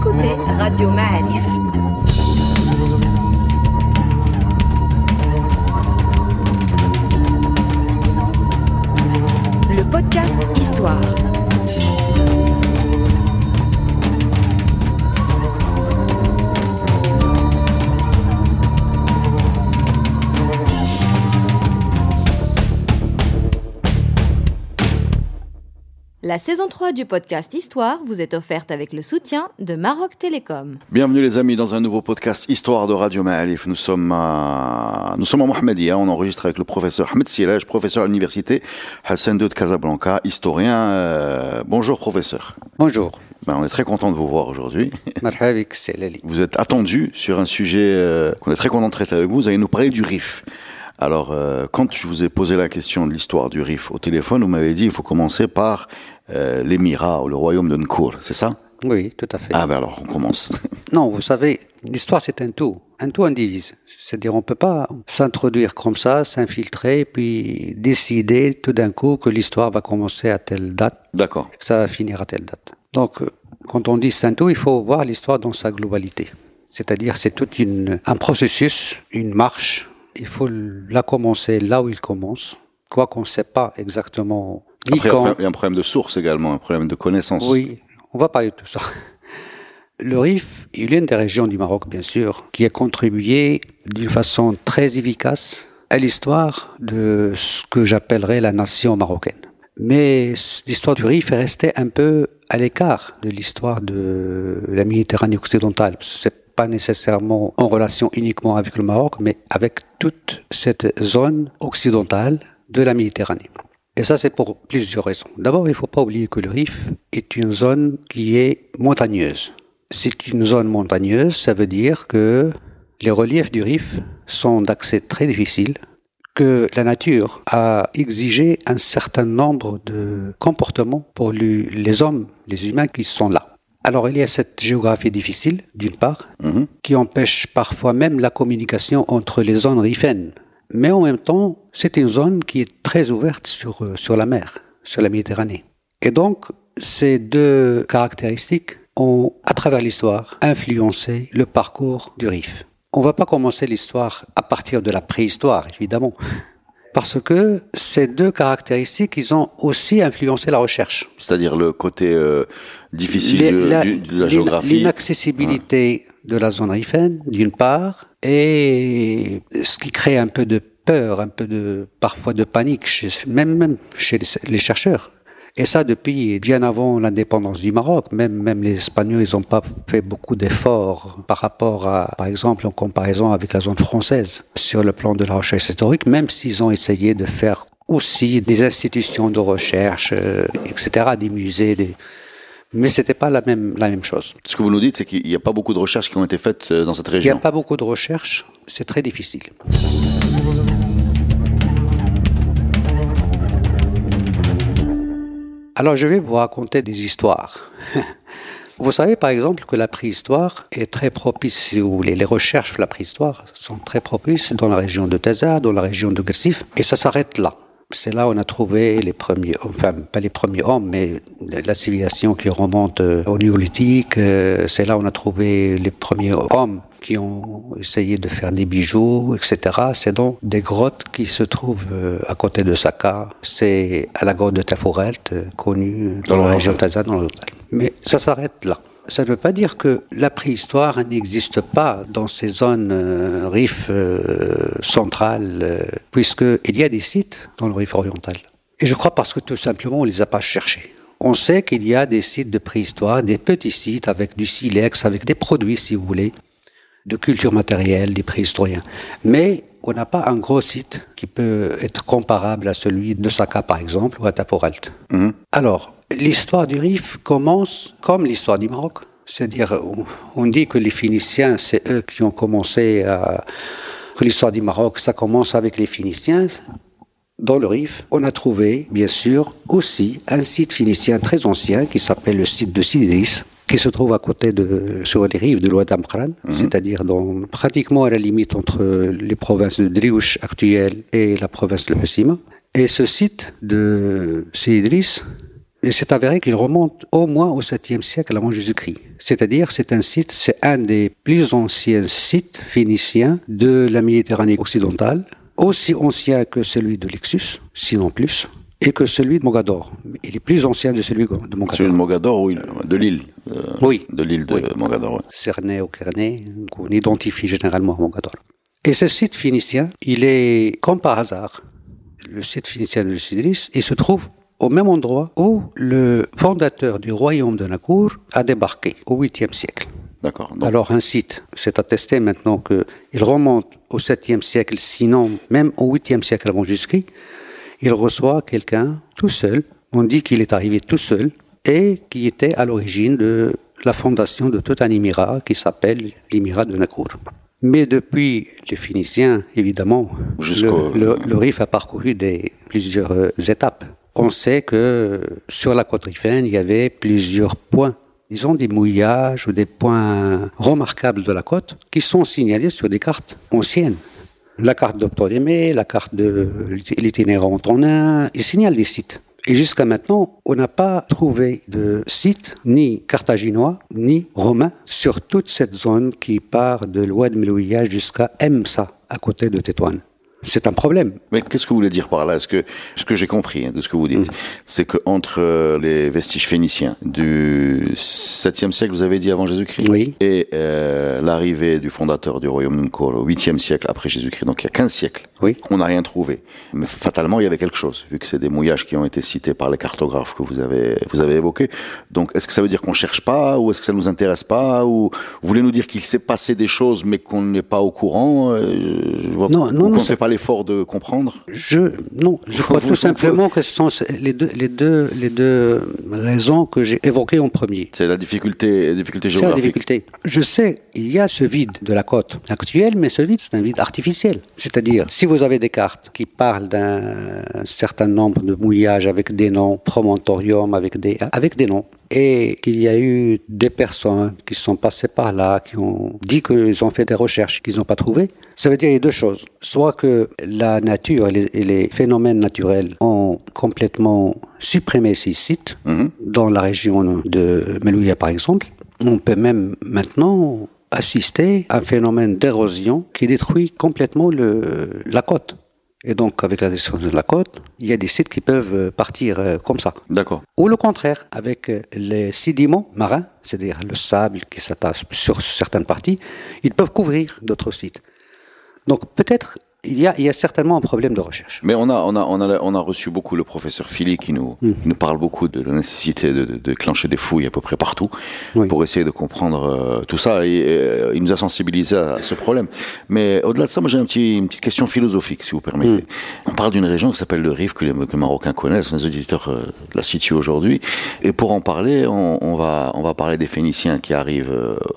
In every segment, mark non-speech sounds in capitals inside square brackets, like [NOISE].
écoutez Radio Ma'arif. La saison 3 du podcast Histoire vous est offerte avec le soutien de Maroc Télécom. Bienvenue les amis dans un nouveau podcast Histoire de Radio Ma'alif. Nous sommes à, nous sommes à Mohamedia, on enregistre avec le professeur Ahmed Silaj, professeur à l'université Hassan II de Casablanca, historien. Euh, bonjour professeur. Bonjour. Ben, on est très content de vous voir aujourd'hui. [LAUGHS] Vous êtes attendu sur un sujet euh, qu'on est très content de traiter avec vous. Vous allez nous parler du RIF. Alors, euh, quand je vous ai posé la question de l'histoire du RIF au téléphone, vous m'avez dit il faut commencer par euh, l'émirat ou le royaume de Nkour, c'est ça? Oui, tout à fait. Ah ben alors, on commence. [LAUGHS] Non, vous savez, l'histoire c'est un tout, un tout indivise. C'est-à-dire on peut pas s'introduire comme ça, s'infiltrer, puis décider tout d'un coup que l'histoire va commencer à telle date, D'accord. que ça va finir à telle date. Donc, euh, quand on dit c'est un tout, il faut voir l'histoire dans sa globalité. C'est-à-dire c'est tout une, un processus, une marche. Il faut la commencer là où il commence, quoi qu'on ne sait pas exactement ni Après, quand. il y a un problème de source également, un problème de connaissance. Oui, on va parler de tout ça. Le Rif est l'une des régions du Maroc, bien sûr, qui a contribué d'une façon très efficace à l'histoire de ce que j'appellerais la nation marocaine. Mais l'histoire du Rif est restée un peu à l'écart de l'histoire de la Méditerranée occidentale. C'est pas nécessairement en relation uniquement avec le Maroc, mais avec toute cette zone occidentale de la Méditerranée. Et ça, c'est pour plusieurs raisons. D'abord, il ne faut pas oublier que le Rif est une zone qui est montagneuse. C'est une zone montagneuse, ça veut dire que les reliefs du Rif sont d'accès très difficile, que la nature a exigé un certain nombre de comportements pour les hommes, les humains qui sont là. Alors il y a cette géographie difficile, d'une part, Mhm. qui empêche parfois même la communication entre les zones rifaines. Mais en même temps, c'est une zone qui est très ouverte sur, euh, sur la mer, sur la Méditerranée. Et donc, ces deux caractéristiques ont, à travers l'histoire, influencé le parcours du Rif. On va pas commencer l'histoire à partir de la préhistoire, évidemment. Parce que ces deux caractéristiques, ils ont aussi influencé la recherche. C'est-à-dire le côté euh, difficile Les- de, la- du- de la l'ina- géographie. L'inaccessibilité de la zone rifaine, d'une part, et ce qui crée un peu de peur, un peu de, parfois de panique, chez, même, même chez les, les chercheurs. Et ça depuis bien avant l'indépendance du Maroc. Même, même les Espagnols, ils n'ont pas fait beaucoup d'efforts par rapport à, par exemple, en comparaison avec la zone française sur le plan de la recherche historique, même s'ils ont essayé de faire aussi des institutions de recherche, euh, etc., des musées, des, mais c'était pas la même, la même chose. Ce que vous nous dites, c'est qu'il n'y a pas beaucoup de recherches qui ont été faites euh, dans cette Il n'y a région. pas beaucoup de recherches, c'est très difficile. Alors je vais vous raconter des histoires. [LAUGHS] Vous savez par exemple que la préhistoire est très propice, si vous voulez, les recherches sur la préhistoire sont très propices dans la région de Taza, dans la région de Gassif, et ça s'arrête là. C'est là où on a trouvé les premiers, enfin pas les premiers hommes, mais la civilisation qui remonte euh, au néolithique. euh, C'est là où on a trouvé les premiers hommes qui ont essayé de faire des bijoux, etc. C'est donc des grottes qui se trouvent euh, à côté de Saka. C'est à la grotte de Tafourelt, connue dans, la région de Maroc. Taza, dans le Mais ça s'arrête là. Ça ne veut pas dire que la préhistoire n'existe pas dans ces zones euh, rif euh, centrales, euh, puisqu'il y a des sites dans le rif oriental. Et je crois parce que tout simplement on les a pas cherchés. On sait qu'il y a des sites de préhistoire, des petits sites avec du silex, avec des produits si vous voulez, de culture matérielle des préhistoriens. Mais on n'a pas un gros site qui peut être comparable à celui de Saka par exemple ou à Taporalt. Mhm. Alors, l'histoire du Rif commence comme l'histoire du Maroc. C'est-à-dire, on- on dit que les Phéniciens, c'est eux qui ont commencé à... que l'histoire du Maroc, ça commence avec les Phéniciens. Dans le Rif, on a trouvé, bien sûr, aussi un site phénicien très ancien qui s'appelle le site de Sidis, qui se trouve à côté de, sur les rives de l'Oued Amkran, c'est-à-dire dans, pratiquement à la limite entre les provinces de Driouche actuelle et la province de Hussima. Et ce site de Sidris c'est avéré qu'il remonte au moins au 7e siècle avant Jésus-Christ. C'est-à-dire, c'est un site, c'est un des plus anciens sites phéniciens de la Méditerranée occidentale, aussi ancien que celui de Lexus, sinon plus, et que celui de Mogador. Il est plus ancien de celui de Mogador. Celui de Mogador, oui, de l'île. euh, Oui. De l'île de Oui. Mogador. ouais. Cernay ou Kernay, qu'on identifie généralement à Mogador. Et ce site phénicien, il est comme par hasard, le site phénicien de Sidris, il se trouve au même endroit où le fondateur du royaume de Nakour a débarqué au 8e siècle. D'accord. Donc, Alors un site, c'est attesté maintenant qu'il remonte au 7e siècle, sinon même au 8e siècle avant Jésus-Christ. Il reçoit quelqu'un tout seul. On dit qu'il est arrivé tout seul et qui était à l'origine de la fondation de tout un émirat qui s'appelle l'émirat de Nakour. Mais depuis les Phéniciens, évidemment, le, le- le Rif a parcouru des, plusieurs euh, étapes. On sait que sur la côte rifaine, il y avait plusieurs points disons des mouillages ou des points remarquables de la côte qui sont signalés sur des cartes anciennes. La carte de Ptolémée, la carte de l'itinérant antonin, ils signalent des sites. Et jusqu'à maintenant, on n'a pas trouvé de site ni carthaginois ni romain sur toute cette zone qui part de l'oued Melouia jusqu'à Emsa, à côté de Tétouane. C'est un problème. Mais qu'est-ce que vous voulez dire par là? Est-ce que ce que j'ai compris hein, de ce que vous dites, Mm. c'est que entre euh, les vestiges phéniciens du 7e siècle, vous avez dit avant Jésus-Christ, Oui. et euh, l'arrivée du fondateur du royaume de Nkor au 8e siècle après Jésus-Christ, donc il y a 15 siècles, Oui. on n'a rien trouvé. Mais fatalement, il y avait quelque chose, vu que c'est des mouillages qui ont été cités par les cartographes que vous avez vous avez évoqués. Donc, est-ce que ça veut dire qu'on cherche pas, ou est-ce que ça nous intéresse pas, ou vous voulez nous dire qu'il s'est passé des choses, mais qu'on n'est pas au courant euh, je vois- Non, non, ou qu'on ne fait pas l'effort de comprendre? Je non, je crois tout simplement que ce sont les deux les deux les deux raisons que j'ai évoquées en premier. C'est la difficulté, difficulté C'est la géographique. difficulté. Je sais, il y a ce vide de la côte actuelle, mais ce vide, c'est un vide artificiel. C'est-à-dire, si vous avez des cartes qui parlent d'un certain nombre de mouillages avec des noms, promontorium avec des, avec des noms, et qu'il y a eu des personnes qui sont passées par là, qui ont dit qu'ils ont fait des recherches qu'ils n'ont pas trouvées, ça veut dire deux choses. Soit que la nature et les, et les phénomènes naturels ont complètement supprimé ces sites, Mhm. dans la région de Melouia par exemple, on peut même maintenant assister à un phénomène d'érosion qui détruit complètement le, la côte. Et donc, avec la destruction de la côte, il y a des sites qui peuvent euh, partir euh, comme ça. D'accord. Ou le contraire, avec euh, les sédiments marins, c'est-à-dire le sable qui s'attache sur certaines parties, ils peuvent couvrir d'autres sites. Donc peut-être il y, a, il y a certainement un problème de recherche. Mais on a, on a, on a, on a reçu beaucoup le professeur Philly qui nous, Mm. qui nous parle beaucoup de la nécessité de, de, de clencher des fouilles à peu près partout Oui. pour essayer de comprendre euh, tout ça. Et, euh, il nous a sensibilisé à ce problème. Mais au-delà de ça, moi j'ai un petit, une petite question philosophique, si vous permettez. On parle d'une région qui s'appelle le Rif, que les, que les Marocains connaissent, les auditeurs euh, la situent aujourd'hui. Et pour en parler, on, on va, on va parler des Phéniciens qui arrivent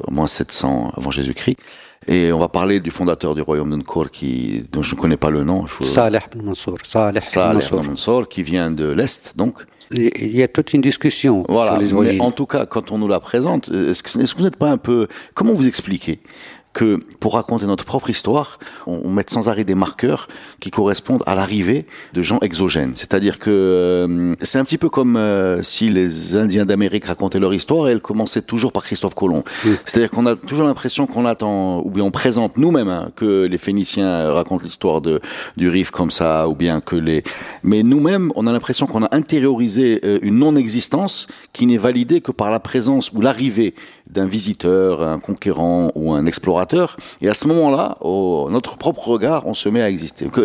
au moins 700 avant Jésus-Christ. Et on va parler du fondateur du royaume de Nkor, qui, dont je ne connais pas le nom. Faut... Saleh bin Mansour. Saleh ibn Mansour, qui vient de l'Est, donc. Il y a toute une discussion Voilà. sur les origines. en tout cas, quand on nous la présente, est-ce que, que vous n'êtes pas un peu, comment vous expliquez? Que pour raconter notre propre histoire, on, on mette sans arrêt des marqueurs qui correspondent à l'arrivée de gens exogènes. C'est-à-dire que euh, c'est un petit peu comme euh, si les Indiens d'Amérique racontaient leur histoire et elle commençait toujours par Christophe Colomb. C'est-à-dire qu'on a toujours l'impression qu'on attend, ou bien on présente nous-mêmes hein, que les Phéniciens racontent l'histoire de du Rif comme ça, ou bien que les. Mais nous-mêmes, on a l'impression qu'on a intériorisé euh, une non-existence qui n'est validée que par la présence ou l'arrivée d'un visiteur, un conquérant ou un explorateur. Et à ce moment-là, notre propre regard, on se met à exister. Donc,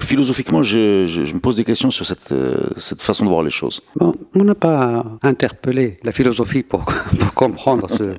philosophiquement, je, me pose des questions sur cette, euh, façon de voir les choses. On n'a pas interpellé la philosophie pour, [LAUGHS] pour comprendre ce.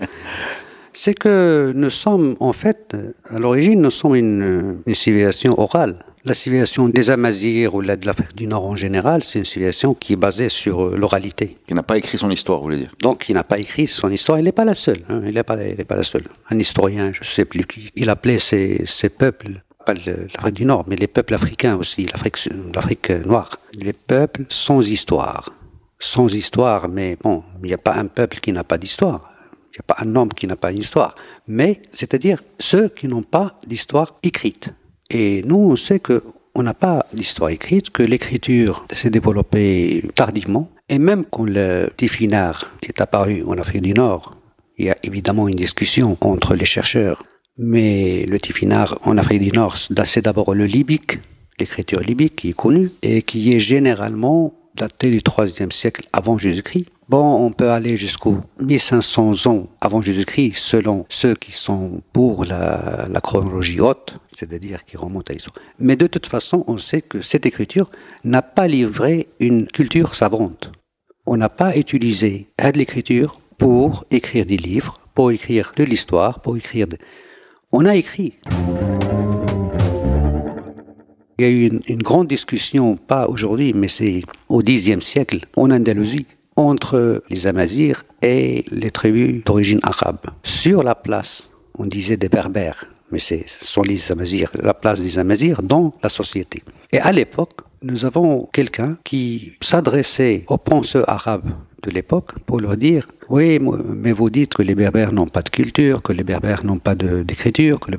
C'est que nous sommes, en fait, à l'origine, nous sommes une, une civilisation orale. La civilisation des Amazirs ou la de l'Afrique du Nord en général, c'est une civilisation qui est basée sur euh, l'oralité. Qui n'a pas écrit son histoire, vous voulez dire? Donc, il n'a pas écrit son histoire. Il n'est pas la seule. Hein. Il n'est pas, pas la seule. Un historien, je ne sais plus qui, il appelait ces, ces peuples, pas l'Afrique du Nord, mais les peuples africains aussi, l'Afrique, l'Afrique noire. Les peuples sans histoire. Sans histoire, mais bon, il n'y a pas un peuple qui n'a pas d'histoire. Il n'y a pas un homme qui n'a pas une histoire. Mais, c'est-à-dire ceux qui n'ont pas d'histoire écrite. Et nous, on sait que on n'a pas d'histoire écrite, que l'écriture s'est développée tardivement. Et même quand le Tifinagh est apparu en Afrique du Nord, il y a évidemment une discussion entre les chercheurs. Mais le Tifinagh en Afrique du Nord, c'est d'abord le libique, l'écriture libique qui est connue et qui est généralement datée du IIIe siècle avant Jésus-Christ. Bon, on peut aller jusqu'au 1500 ans avant Jésus-Christ selon ceux qui sont pour la, chronologie haute, c'est-à-dire qui remontent à l'histoire. Mais de toute façon, on sait que cette écriture n'a pas livré une culture savante. On n'a pas utilisé l'écriture pour écrire des livres, pour écrire de l'histoire, pour écrire... De... On a écrit. Il y a eu une grande discussion, pas aujourd'hui, mais c'est au Xe siècle, en Andalousie, entre les Amazirs et les tribus d'origine arabe. Sur la place, on disait des Berbères, mais ce sont les Amazirs, la place des Amazirs dans la société. Et à l'époque, nous avons quelqu'un qui s'adressait aux penseurs arabes de l'époque pour leur dire oui mais vous dites que les berbères n'ont pas de culture que les berbères n'ont pas d'écriture que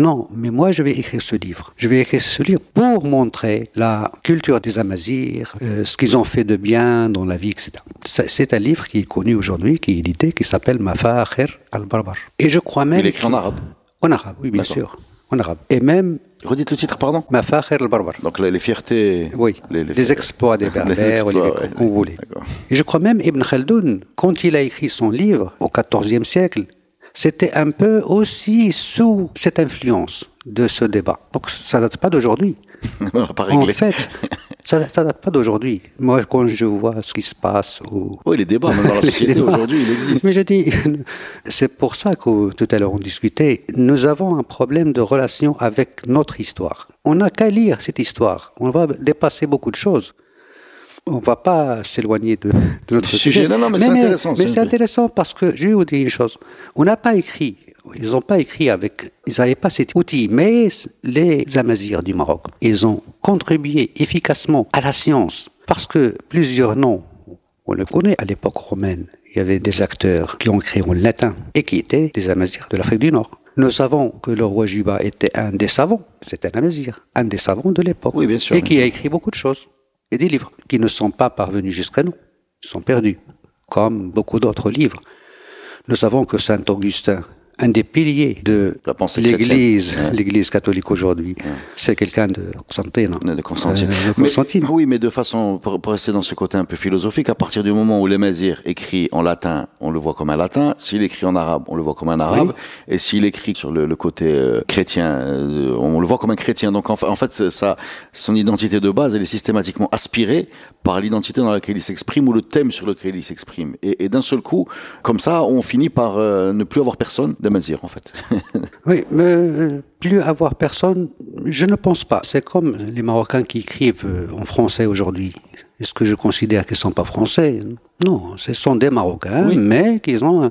non, mais moi je vais écrire ce livre. Je vais écrire ce livre pour montrer la culture des Amazirs, euh, ce qu'ils ont fait de bien dans la vie, etc. C'est un livre qui est connu aujourd'hui, qui est édité, qui s'appelle Mafakhir al-Barbar. Et je crois même... Il est écrit en arabe En arabe, oui, bien sûr. En arabe. Et même Redites le titre, pardon Mafakhir al-Barbar. Donc les, fiertés. Oui, les, exploits des [LAUGHS] Berbères, ou les, qu'on voulait. Et je crois même Ibn Khaldoun, quand il a écrit son livre au XIVe siècle, c'était un peu aussi sous cette influence de ce débat. Donc ça date pas d'aujourd'hui. [LAUGHS] en fait, ça, ne date pas d'aujourd'hui. Moi, quand je vois ce qui se passe, oui, les débats dans la [LAUGHS] société aujourd'hui, il existe. Mais je dis, [LAUGHS] c'est pour ça que tout à l'heure on discutait. Nous avons un problème de relation avec notre histoire. On n'a qu'à lire cette histoire. On va dépasser beaucoup de choses on va pas s'éloigner de, notre sujet. Non, non, mais, c'est intéressant. Mais c'est intéressant parce que je vais vous dire une chose. On n'a pas écrit, ils n'ont pas écrit avec, ils n'avaient pas cet outil, mais les Amazirs du Maroc, ils ont contribué efficacement à la science parce que plusieurs noms, on le connaît à l'époque romaine, il y avait des acteurs qui ont écrit en latin et qui étaient des Amazirs de l'Afrique du Nord. Nous savons que le roi Juba était un des savants, c'était un Amazir, un des savants de l'époque, oui, bien sûr, et qui a écrit beaucoup de choses et des livres qui ne sont pas parvenus jusqu'à nous, sont perdus, comme beaucoup d'autres livres. Nous savons que Saint Augustin un des piliers de l'Église, l'Église catholique aujourd'hui. C'est quelqu'un de Constantine. De Constantine. Euh, oui, mais de façon, pour, rester dans ce côté un peu philosophique, à partir du moment où l'Émazir écrit en latin, on le voit comme un latin. S'il écrit en arabe, on le voit comme un arabe. Et s'il écrit sur le, côté euh, chrétien, euh, on le voit comme un chrétien. Donc en, en fait, ça, son identité de base, elle est systématiquement aspirée par l'identité dans laquelle il s'exprime ou le thème sur lequel il s'exprime. Et, d'un seul coup, comme ça, on finit par ne plus avoir personne en fait. [LAUGHS] oui, mais euh, plus avoir personne, je ne pense pas. C'est comme les Marocains qui écrivent euh, en français aujourd'hui. Est-ce que je considère qu'ils ne sont pas français? Non, ce sont des Marocains, mais qu'ils ont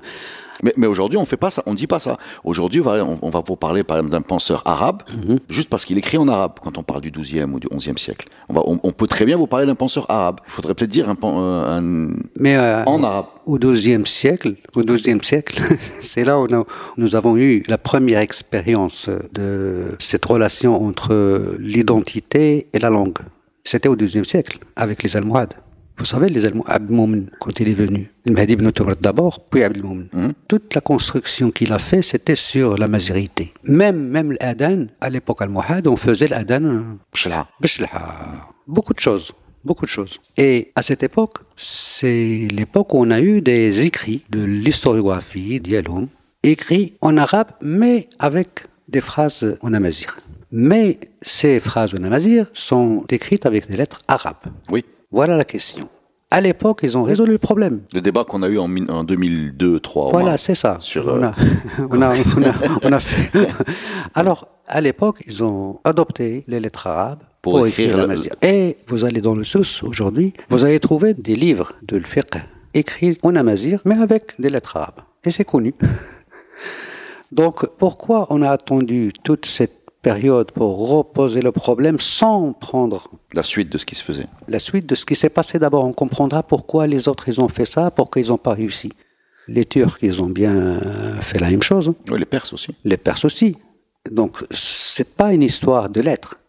mais, mais aujourd'hui, on fait pas ça, on dit pas ça. Aujourd'hui, on, on, va vous parler par exemple d'un penseur arabe, mhm. juste parce qu'il écrit en arabe quand on parle du 12e ou du 11e siècle. On, va, on, peut très bien vous parler d'un penseur arabe. Il faudrait peut-être dire un, euh, un mais euh, en arabe. Au 12e siècle, au 12e siècle, [LAUGHS] c'est là où nous avons eu la première expérience de cette relation entre l'identité et la langue. C'était au 12e siècle, avec les Almohades. Vous savez, les Allemands, Abdelmoumen, quand il est venu, il m'a dit d'abord, puis Abdelmoumen. Hum. Toute la construction qu'il a fait, c'était sur la mazérité. Même, même l'Adan, à l'époque almohade, on faisait l'Adan. Beaucoup de choses. Beaucoup de choses. Et à cette époque, c'est l'époque où on a eu des écrits de l'historiographie, dialogue, écrits en arabe, mais avec des phrases en amazir. Mais ces phrases en amazir sont écrites avec des lettres arabes. Oui. Voilà la question. À l'époque, ils ont résolu le problème. Le débat qu'on a eu en, 2002-2003. Voilà, c'est ça. Sur, on, a, [LAUGHS] [LAUGHS] on, a, on, a, fait. [LAUGHS] Alors, à l'époque, ils ont adopté les lettres arabes pour, écrire, la magie. Et vous allez dans le sous aujourd'hui, vous allez trouver des livres de fiqh écrits en amazir, mais avec des lettres arabes. Et c'est connu. Donc, pourquoi on a attendu toute cette période pour reposer le problème sans prendre la suite de ce qui se faisait. La suite de ce qui s'est passé d'abord, on comprendra pourquoi les autres ils ont fait ça, pourquoi ils n'ont pas réussi. Les Turcs, ils ont bien fait la même chose. Oui, les Perses aussi. Les Perses aussi. Donc, c'est pas une histoire de lettres.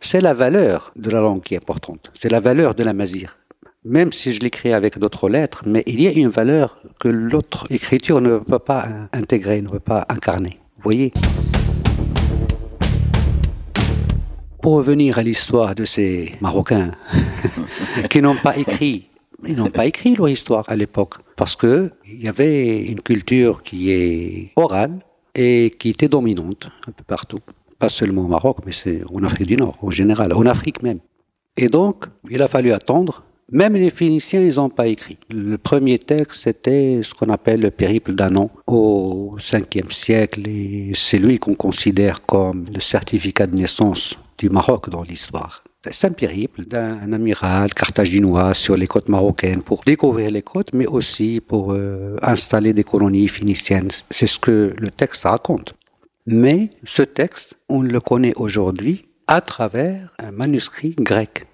C'est la valeur de la langue qui est importante. C'est la valeur de la mazir. même si je l'écris avec d'autres lettres, mais il y a une valeur que l'autre écriture ne peut pas intégrer, ne peut pas incarner. Vous voyez? Pour revenir à l'histoire de ces Marocains [LAUGHS] qui n'ont pas écrit, ils n'ont pas écrit leur histoire à l'époque parce que il y avait une culture qui est orale et qui était dominante un peu partout. Pas seulement au Maroc, mais c'est en Afrique du Nord, en général, en Afrique même. Et donc, il a fallu attendre. Même les Phéniciens, ils n'ont pas écrit. Le premier texte, c'était ce qu'on appelle le périple d'Anon au 5e siècle. Et c'est lui qu'on considère comme le certificat de naissance du Maroc dans l'histoire. C'est un périple d'un amiral carthaginois sur les côtes marocaines pour découvrir les côtes, mais aussi pour euh, installer des colonies phéniciennes. C'est ce que le texte raconte. Mais ce texte, on le connaît aujourd'hui à travers un manuscrit grec.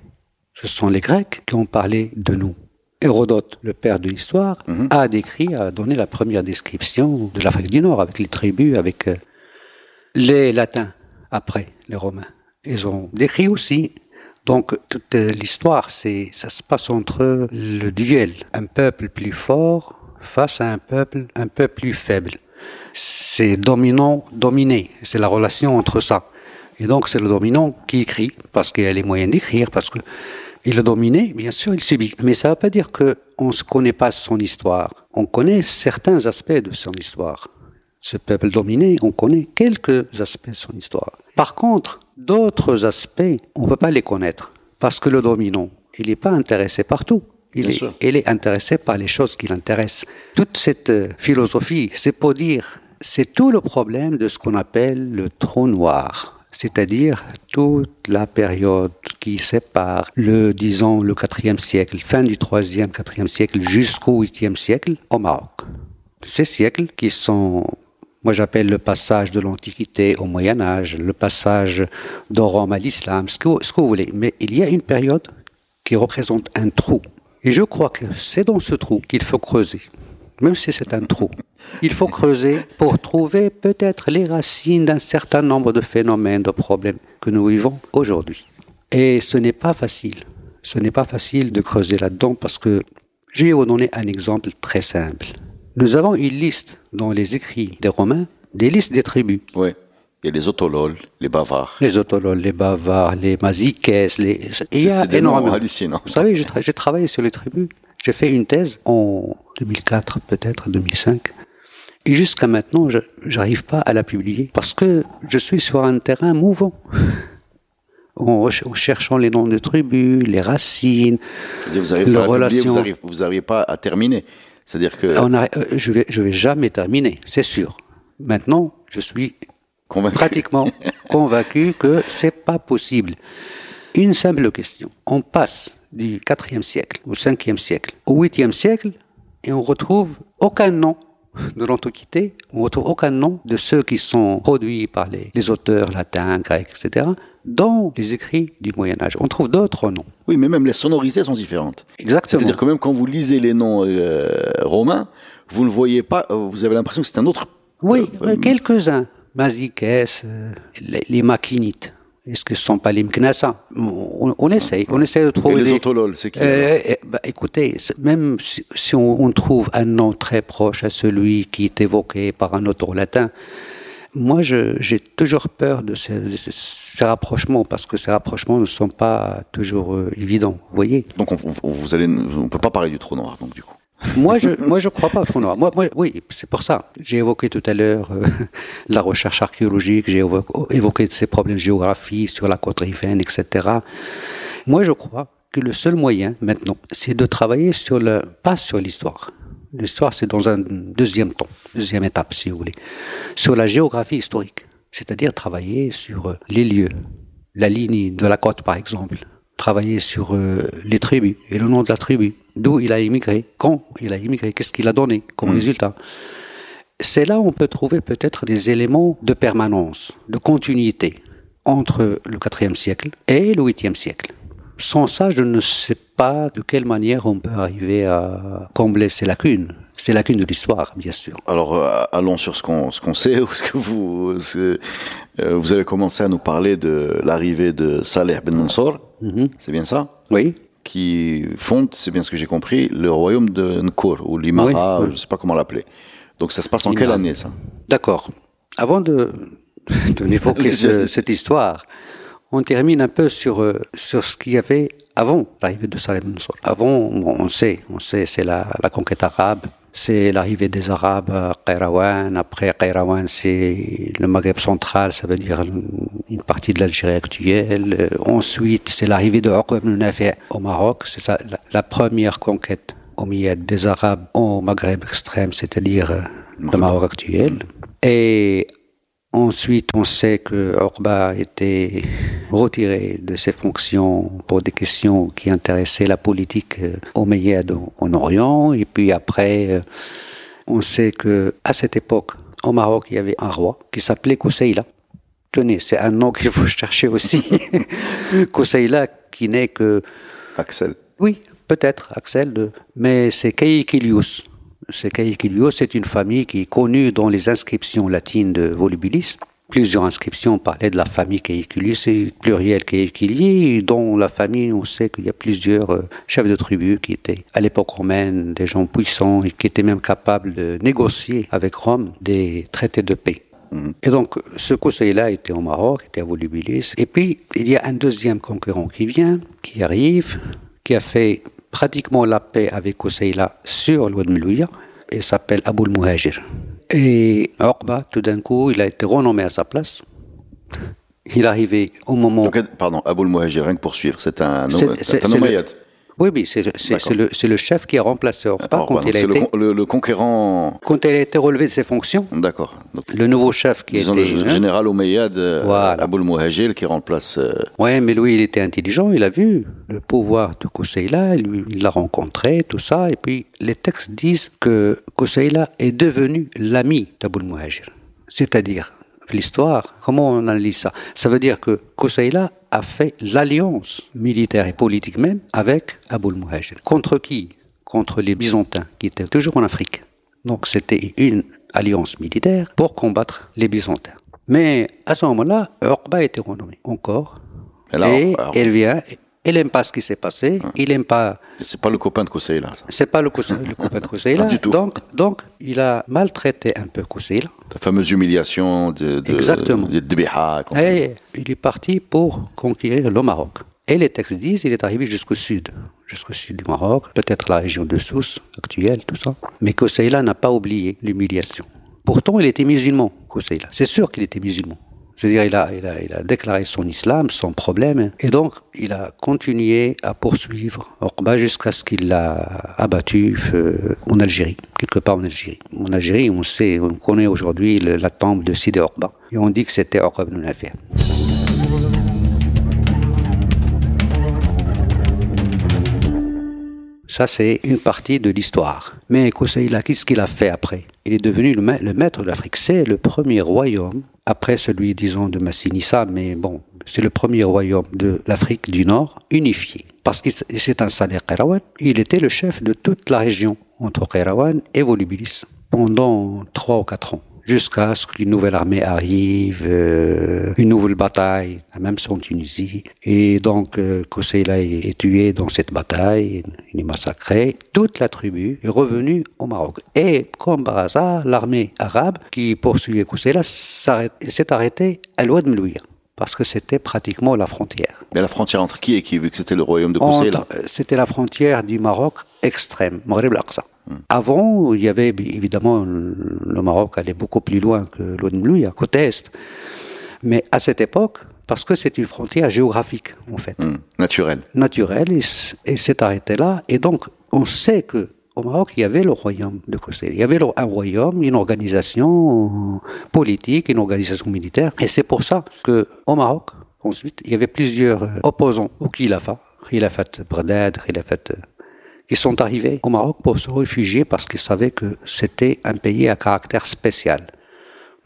Ce sont les Grecs qui ont parlé de nous. Hérodote, le père de l'histoire, mhm. a décrit, a donné la première description de l'Afrique du Nord avec les tribus, avec euh, les Latins après les Romains. Ils ont décrit aussi donc toute l'histoire, c'est ça se passe entre le duel, un peuple plus fort face à un peuple un peu plus faible. C'est dominant, dominé. C'est la relation entre ça. Et donc c'est le dominant qui écrit parce qu'il a les moyens d'écrire, parce que il a dominé, bien sûr, il subit. Mais ça ne veut pas dire qu'on ne connaît pas son histoire. On connaît certains aspects de son histoire. Ce peuple dominé, on connaît quelques aspects de son histoire. Par contre, d'autres aspects, on ne peut pas les connaître. Parce que le dominant, il n'est pas intéressé par tout. Il est, il est, intéressé par les choses qui l'intéressent. Toute cette euh, philosophie, c'est pour dire, c'est tout le problème de ce qu'on appelle le trou noir. C'est-à-dire toute la période qui sépare le, disons, le quatrième siècle, fin du troisième, quatrième siècle jusqu'au huitième siècle au Maroc. Ces siècles qui sont moi, j'appelle le passage de l'Antiquité au Moyen Âge, le passage de Rome à l'islam, ce que, ce que vous voulez. Mais il y a une période qui représente un trou. Et je crois que c'est dans ce trou qu'il faut creuser. Même si c'est un trou. Il faut creuser pour trouver peut-être les racines d'un certain nombre de phénomènes, de problèmes que nous vivons aujourd'hui. Et ce n'est pas facile. Ce n'est pas facile de creuser là-dedans parce que je vais vous donner un exemple très simple. Nous avons une liste dans les écrits des Romains, des listes des tribus. Oui. Il y a les Autolols, les Bavars. Les Autolols, les Bavars, les Mazikes, les... Il y a énormément. hallucinant. Vous savez, j'ai travaillé sur les tribus. J'ai fait une thèse en 2004, peut-être, 2005. Et jusqu'à maintenant, je n'arrive pas à la publier parce que je suis sur un terrain mouvant. [LAUGHS] En, cherchant les noms de tribus, les racines, vous les relations. vous n'arrivez pas à terminer. C'est-à-dire que. Euh, je vais, je vais jamais terminer, c'est sûr. Maintenant, je suis pratiquement [LAUGHS] convaincu que c'est pas possible. Une simple question. On passe du 4e siècle au 5e siècle au 8e siècle et on retrouve aucun nom de l'Antiquité, on retrouve aucun nom de ceux qui sont produits par les, les auteurs latins, grecs, etc dans les écrits du Moyen Âge. On trouve d'autres noms. Oui, mais même les sonorisées sont différentes. Exactement. C'est-à-dire que même quand vous lisez les noms euh, romains, vous ne voyez pas, euh, vous avez l'impression que c'est un autre. Oui, euh, quelques-uns. Mazikes, les, les Makinites. Est-ce que ce ne sont pas les Mknasa on, on, essaye, on essaye de trouver. Et les des... c'est qui bah, Écoutez, même si, on, on, trouve un nom très proche à celui qui est évoqué par un auteur latin, moi, j'ai toujours peur de ces, ces, rapprochements parce que ces rapprochements ne sont pas toujours euh, évidents. Vous voyez Donc, on, vous allez, on peut pas parler du trou noir, donc du coup. [LAUGHS] moi, je, moi, je crois pas au trou noir. Moi, moi oui, c'est pour ça. J'ai évoqué tout à l'heure euh, [LAUGHS] la recherche archéologique. J'ai évoqué, ces problèmes géographiques sur la côte rivaine, etc. Moi, je crois que le seul moyen maintenant, c'est de travailler sur le, pas sur l'histoire, L'histoire, c'est dans un deuxième temps, deuxième étape, si vous voulez, sur la géographie historique, c'est-à-dire travailler sur euh, les lieux, la ligne de la côte, par exemple, travailler sur euh, les tribus et le nom de la tribu, d'où il a immigré, quand il a immigré, qu'est-ce qu'il a donné comme mmh. résultat. C'est là où on peut trouver peut-être des éléments de permanence, de continuité entre le IVe siècle et le 8e siècle. Sans ça, je ne sais pas de quelle manière on peut arriver à combler ces lacunes. Ces lacunes de l'histoire, bien sûr. Alors, euh, allons sur ce qu'on ce qu'on sait, [LAUGHS] ou ce que vous euh, vous avez commencé à nous parler de l'arrivée de Saleh Ben Mansour. Mhm. C'est bien ça? Oui. qui fonde, c'est bien ce que j'ai compris, le royaume de Nkour, ou l'Imara, je ne sais pas comment l'appeler. Donc ça se passe en quelle année ça? D'accord. Avant de, [LAUGHS] de [LAUGHS] cette histoire, on termine un peu sur, euh, sur ce qu'il y avait avant l'arrivée de Salem Avant, on sait, on sait, c'est la, la conquête arabe, c'est l'arrivée des Arabes à Qayrawan. Après Qayrawan, c'est le Maghreb central, ça veut dire une partie de l'Algérie actuelle. Euh, ensuite, c'est l'arrivée de Uqba ibn Nafi' au Maroc. C'est ça, la, première conquête au milieu des Arabes au Maghreb extrême, c'est-à-dire euh, le Maroc actuel. Et Ensuite, on sait que Orba était retiré de ses fonctions pour des questions qui intéressaient la politique au euh, en Orient. Et puis après, euh, on sait que à cette époque, au Maroc, il y avait un roi qui s'appelait Koseila. Tenez, c'est un nom qu'il faut chercher aussi. [LAUGHS] Koseila, qui n'est que... Axel. Oui, peut-être, Axel, mais c'est Kaikilius c'est Caecilius, c'est une famille qui est connue dans les inscriptions latines de Volubilis. Plusieurs inscriptions parlaient de la famille Caecilius et pluriel Caecilii, dont la famille, on sait qu'il y a plusieurs euh, chefs de tribus qui étaient à l'époque romaine des gens puissants et qui étaient même capables de négocier avec Rome des traités de paix. Mm. Et donc, ce conseil-là était au Maroc, était à Volubilis. Et puis, il y a un deuxième concurrent qui vient, qui arrive, qui a fait pratiquement la paix avec Koseila sur l'Oued Melouya et s'appelle Aboul Muhajir. Et Orba, tout d'un coup, il a été renommé à sa place. Il est arrivé au moment. pardon, Aboul Muhajir, rien que pour suivre, c'est un, c'est, un oui, oui, c'est le, le, chef qui a remplacé Orpa quand il a été... Le, le, conquérant... Quand il a été relevé de ses fonctions. D'accord. Le nouveau chef qui était... Le hein. général Omeyyad euh, voilà. Aboul Mouhajil qui remplace... Euh, Oui, mais lui, il était intelligent, il a vu le pouvoir de Koseila, il l'a rencontré, tout ça, et puis les textes disent que Koseila est devenu l'ami d'Aboul Mouhajir. C'est-à-dire, l'histoire, comment on analyse ça? Ça veut dire que Koseila a fait l'alliance militaire et politique même avec Aboul Muhajir. Contre qui? Contre les Byzantins, qui étaient toujours en Afrique. Donc c'était une alliance militaire pour combattre les Byzantins. Mais à ce moment-là, Urba a été renommé encore. et elle vient il n'aime pas ce qui s'est passé. Ah. Il n'aime pas. C'est pas le copain de Koseila. C'est pas le, le, copain de [LAUGHS] Koseila. donc, donc, il a maltraité un peu Koseila. La fameuse humiliation de, de Exactement. de, Et il est parti pour conquérir le Maroc. Et les textes disent qu'il est arrivé jusqu'au sud, jusqu'au sud du Maroc, peut-être la région de Sousse actuelle, tout ça. Mais Koseila n'a pas oublié l'humiliation. Pourtant, il était musulman, Koseila. C'est sûr qu'il était musulman. C'est-à-dire, il a, il, a, il a déclaré son islam, son problème, et donc il a continué à poursuivre Orba jusqu'à ce qu'il l'a abattu euh, en Algérie, quelque part en Algérie. En Algérie, on sait, on connaît aujourd'hui la tombe de Sidi Orba, et on dit que c'était Orba ibn Nafi'. Ça, c'est une partie de l'histoire. Mais Koseïla, qu'est-ce qu'il a fait après? Il est devenu le, maître de l'Afrique. C'est le premier royaume, après celui, disons, de Massinissa, mais bon, c'est le premier royaume de l'Afrique du Nord unifié. Parce qu'il s'est installé à Kairouan. Il était le chef de toute la région entre Kairouan et Volubilis pendant trois ou quatre ans jusqu'à ce qu'une nouvelle armée arrive, euh, une nouvelle bataille, la même en Tunisie. Et donc, euh, est, tué dans cette bataille, il est massacré. Toute la tribu est revenue au Maroc. Et comme par hasard, l'armée arabe qui poursuivait Kousseila s'est arrêtée à l'ouest de Mlouia parce que c'était pratiquement la frontière. Mais la frontière entre qui et qui, vu que c'était le royaume de Kousseila euh, C'était la frontière du Maroc extrême, Maghreb al-Aqsa. Avant, il y avait évidemment le Maroc allait beaucoup plus loin que l'ONU à côté est. Mais à cette époque, parce que c'est une frontière géographique en fait, hmm. naturelle, naturelle, et, c'est arrêté là. Et donc, on sait que au Maroc, il y avait le royaume de Cossé. Il y avait un royaume, une organisation politique, une organisation militaire. Et c'est pour ça que au Maroc, ensuite, il y avait plusieurs opposants au Khilafat. Khilafat Bradad, Khilafat ils sont arrivés au Maroc pour se réfugier parce qu'ils savaient que c'était un pays à caractère spécial.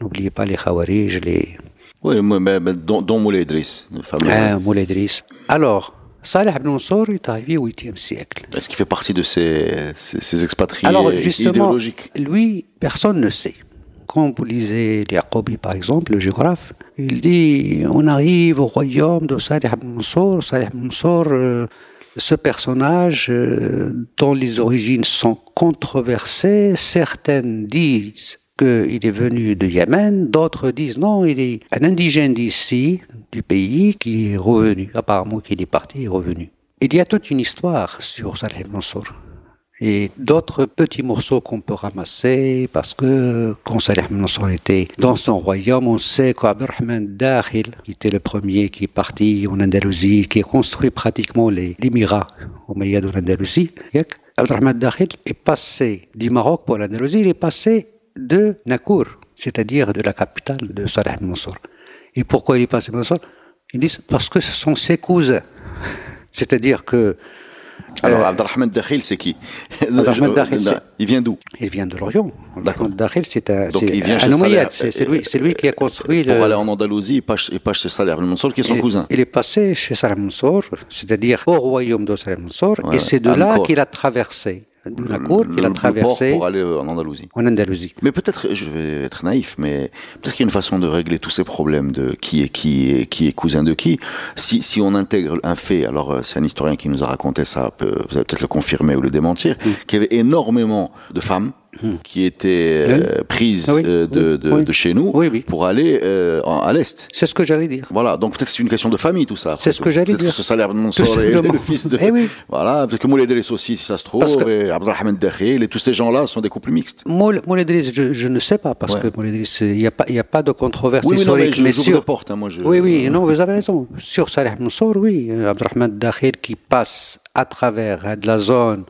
N'oubliez pas les Khawarij, les... Oui, mais, dont, Moulay Idriss. Ah, Moulay Idriss. Alors, Saleh ibn Mansour est arrivé au 8e siècle. Est-ce qu'il fait partie de ces, ces, expatriés Alors, justement, Lui, personne ne sait. Quand vous lisez Yacobi, par exemple, le géographe, il dit on arrive au royaume de Saleh ibn Mansour. Saleh ibn Mansour, euh, ce personnage euh, dont les origines sont controversées. Certaines disent qu'il est venu de Yémen, d'autres disent non, il est un indigène d'ici, du pays, qui est revenu. Apparemment qu'il est parti et revenu. Il y a toute une histoire sur Salih Mansour et d'autres petits morceaux qu'on peut ramasser parce que quand Salih Mansour était dans son royaume, on sait qu'Abdurrahman Dakhil, qui était le premier qui est parti en Andalousie, qui a construit pratiquement les l'Émirat au milieu de l'Andalousie, Abdurrahman Dakhil est passé du Maroc pour l'Andalousie, il est passé de Nakour, c'est-à-dire de la capitale de Salih Mansour. Et pourquoi il est passé Mansour? Ils disent parce que ce sont ses cousins. [LAUGHS] C'est-à-dire que alors, euh, Abdelrahman Dakhil, c'est qui? Abdelrahman Dakhil, il vient d'où? Il vient de l'Orient. D'accord. Dakhil, c'est un, Donc, il vient un C'est lui, lui qui a construit. Pour aller en Andalousie, il passe, il passe chez Salih Mansour, qui est son cousin. Il est passé chez Salih Mansour, c'est-à-dire au royaume de Salih Mansour, et c'est de là qu'il a traversé d'une cour qu'il a traversé pour aller en Andalousie. En Andalousie. Mais peut-être, je vais être naïf, mais peut-être qu'il y a une façon de régler tous ces problèmes de qui est qui et qui est cousin de qui. Si, si on intègre un fait, alors euh, c'est un historien qui nous a raconté ça, vous allez peut-être le confirmer ou le démentir, mm. qu'il y avait énormément de femmes. Qui était euh, prise ah euh, de, de, de, chez nous pour aller euh, à l'est. C'est ce que j'allais dire. Voilà, donc peut-être c'est une question de famille tout ça. C'est ce que j'allais dire. Que ce salaire de mon sort et le fils de. Eh oui. Voilà, parce que Moulay aussi, si ça se trouve, que... et Abdelrahman Dakhil, et tous ces gens-là sont des couples mixtes. Moulay je, je, ne sais pas, parce que Moulay il n'y a, pas, a pas de controverse historique. mais, mais sur... porte, hein, moi, je... Oui, oui, non, vous avez raison. Sur Saleh Mansour, oui, Abdelrahman Dakhil qui passe à travers de la zone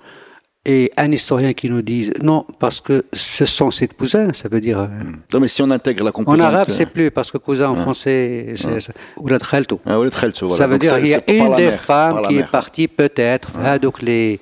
et un historien qui nous dise non parce que ce sont ses cousins, ça veut dire. Euh, non mais si on intègre la composante. En arabe c'est plus parce que cousin en français c'est ou la tchelto. Ah, ou la tchelto, voilà. Ça veut dire qu'il y a une des femmes qui est partie peut-être. Ah, donc les,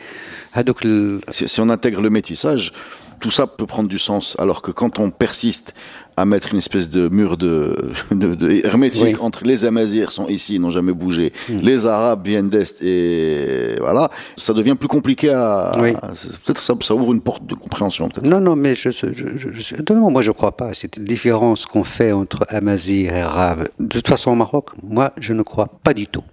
donc si, si on intègre le métissage, tout ça peut prendre du sens alors que quand on persiste à mettre une espèce de mur de, [LAUGHS] de, de hermétique entre les Amazirs sont ici, n'ont jamais bougé, hmm. les Arabes viennent d'est et voilà, ça devient plus compliqué à. Peut-être ça, ça ouvre une porte de compréhension. Non, non, mais je, je, je, je non, moi je crois pas. C'est une différence qu'on fait entre Amazirs et Arabes. De toute façon, au Maroc, moi je ne crois pas du tout.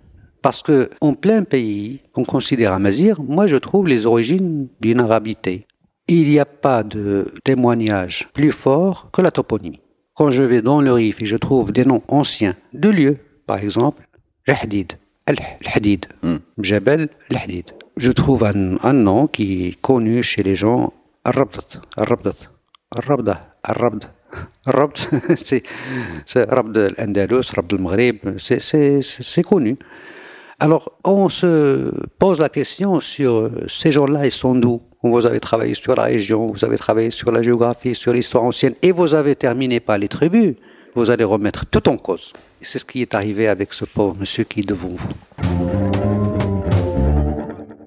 Parce que en plein pays qu'on considère Amazir, moi je trouve les origines d'une arabité il n'y a pas de témoignage plus fort que la toponymie. Quand je vais dans le Rif et je trouve des noms anciens de lieux, par exemple, Al-Hadid, Al-Hadid, hmm. Jabal Al-Hadid, je trouve un, nom qui est connu chez les gens, Al-Rabdat, Al-Rabdat, Al-Rabda, Al-Rabda. Rabd, [LAUGHS] [LAUGHS] c'est Rabd al-Andalus, Rabd al-Maghrib, c'est connu. Alors, on se pose la question sur ces gens-là, ils sont d'où? Vous avez travaillé sur la région, vous avez travaillé sur la géographie, sur l'histoire ancienne, et vous avez terminé par les tribus, vous allez remettre tout en cause. C'est ce qui est arrivé avec ce pauvre monsieur qui est devant vous.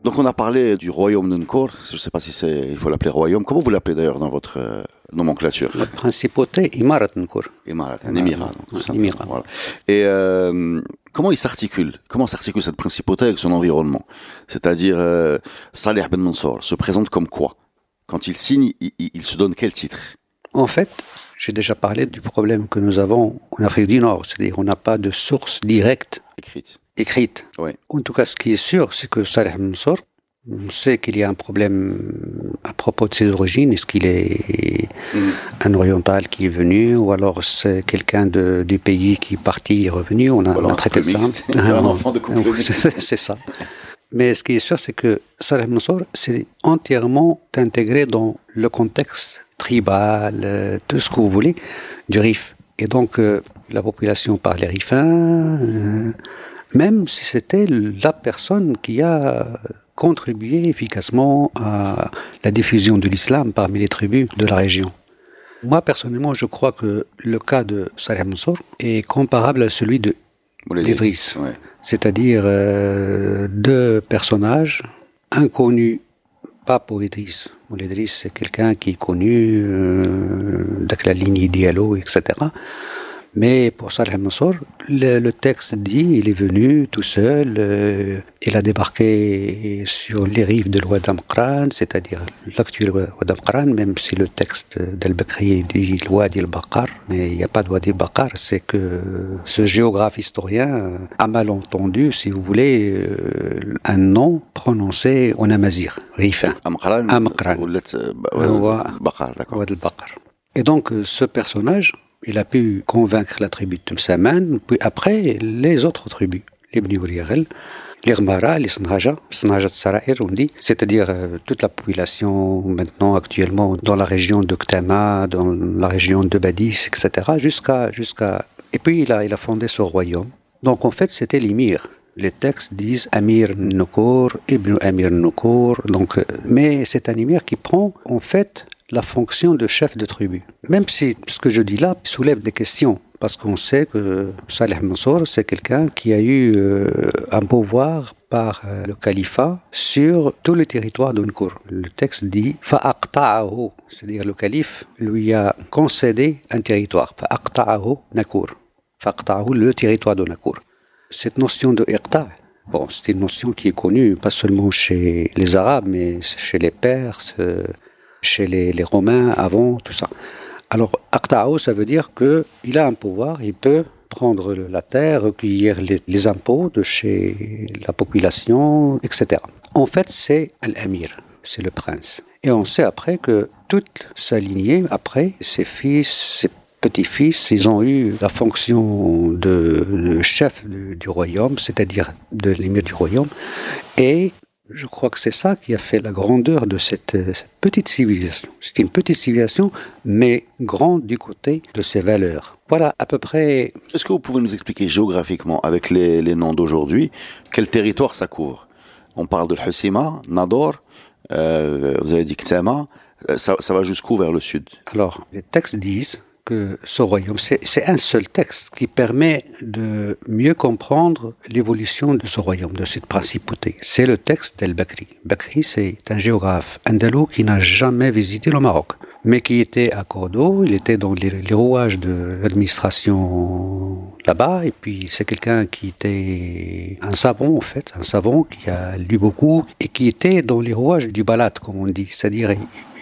Donc on a parlé du royaume d'Unkor, je ne sais pas si c'est, il faut l'appeler royaume. Comment vous l'appelez d'ailleurs dans votre euh, nomenclature? La principauté Imarat Nkor. Imarat, un émirat. Donc, un émirat. Voilà. Et euh, comment il s'articule? Comment s'articule cette principauté avec son environnement? C'est-à-dire, euh, Salih Ben Mansour se présente comme quoi? Quand il signe, il, se donne quel titre? En fait, j'ai déjà parlé du problème que nous avons en Afrique du Nord, c'est-à-dire on n'a pas de source directe écrite. Écrite. En tout cas, ce qui est sûr, c'est que Salih Ben Mansour, on sait qu'il y a un problème à propos de ses origines. Est-ce qu'il est mm. un oriental qui est venu ou alors c'est quelqu'un du pays qui est parti et revenu? On a, on a traité ça. un [LAUGHS] enfant de couple [LAUGHS] C'est ça. Mais ce qui est sûr, c'est que Saleh Mansour s'est entièrement intégré dans le contexte tribal, euh, tout ce que vous voulez, du Rif. Et donc, euh, la population parlait rifin, euh, même si c'était la personne qui a contribuer efficacement à la diffusion de l'islam parmi les tribus de la région. Moi, personnellement, je crois que le cas de Saleh Mansour est comparable à celui de d'Idriss. C'est-à-dire euh, deux personnages inconnus, pas pour Idriss. Idriss, c'est quelqu'un qui est connu euh, avec la ligne Diallo, etc. Mais pour Salih Mansour, le, le, texte dit il est venu tout seul, euh, il a débarqué sur les rives de l'Ouad Amqran, c'est-à-dire l'actuel Ouad Amqran, même si le texte d'Al-Bakri dit l'Ouad al-Baqar, mais il n'y a pas de Ouad al-Baqar, c'est que ce géographe historien a mal entendu, si vous voulez, euh, un nom prononcé en amazir, rifin. Amqran. Amqran. Ouad al-Baqar. Et donc, ce personnage, il a pu convaincre la tribu de Tumsaman, puis après, les autres tribus, les Bni les Rmara, les Sanhaja, Sanhaja Sarair, on dit, c'est-à-dire euh, toute la population maintenant actuellement dans la région de Ktama, dans la région de Badis, etc., jusqu'à, jusqu'à, et puis il a, il a fondé ce royaume. Donc en fait, c'était l'émir. Les textes disent Amir Nukur, Ibn Amir Nukur, donc, euh, mais c'est un émir qui prend, en fait, la fonction de chef de tribu. Même si ce que je dis là soulève des questions, parce qu'on sait que Saleh Mansour, c'est quelqu'un qui a eu euh, un pouvoir par euh, le califat sur tout le territoire d'Unkur. Le texte dit Fa'aqta'ahu, c'est-à-dire le calife lui a concédé un territoire. Fa'aqta'ahu Nakur. Fa'aqta'ahu, le territoire de. Cette notion de iqta', bon, c'est une notion qui est connue pas seulement chez les Arabes, mais chez les Perses. Chez les, Romains avant, tout ça. Alors, Aqta'o, ça veut dire qu'il a un pouvoir, il peut prendre la terre, recueillir les, impôts de chez la population, etc. En fait, c'est l'Amir, c'est le prince. Et on sait après que toute sa lignée, après, ses fils, ses petits-fils, ils ont eu la fonction de, de chef du, du royaume, c'est-à-dire de l'émir du royaume, et je crois que c'est ça qui a fait la grandeur de cette, cette petite civilisation. C'est une petite civilisation, mais grande du côté de ses valeurs. Voilà à peu près. Est-ce que vous pouvez nous expliquer géographiquement, avec les, les noms d'aujourd'hui, quel territoire ça couvre? On parle de Hussima, Nador, euh, vous avez dit Ktama, ça, ça va jusqu'où vers le sud? Alors, les textes disent ce royaume, c'est un seul texte qui permet de mieux comprendre l'évolution de ce royaume, de cette principauté. C'est le texte d'El-Bakri. Bakri, c'est un géographe andalou qui n'a jamais visité le Maroc, mais qui était à Cordoue, il était dans les, les rouages de l'administration là-bas, et puis c'est quelqu'un qui était un savant, en fait, un savant qui a lu beaucoup, et qui était dans les rouages du balade, comme on dit, c'est-à-dire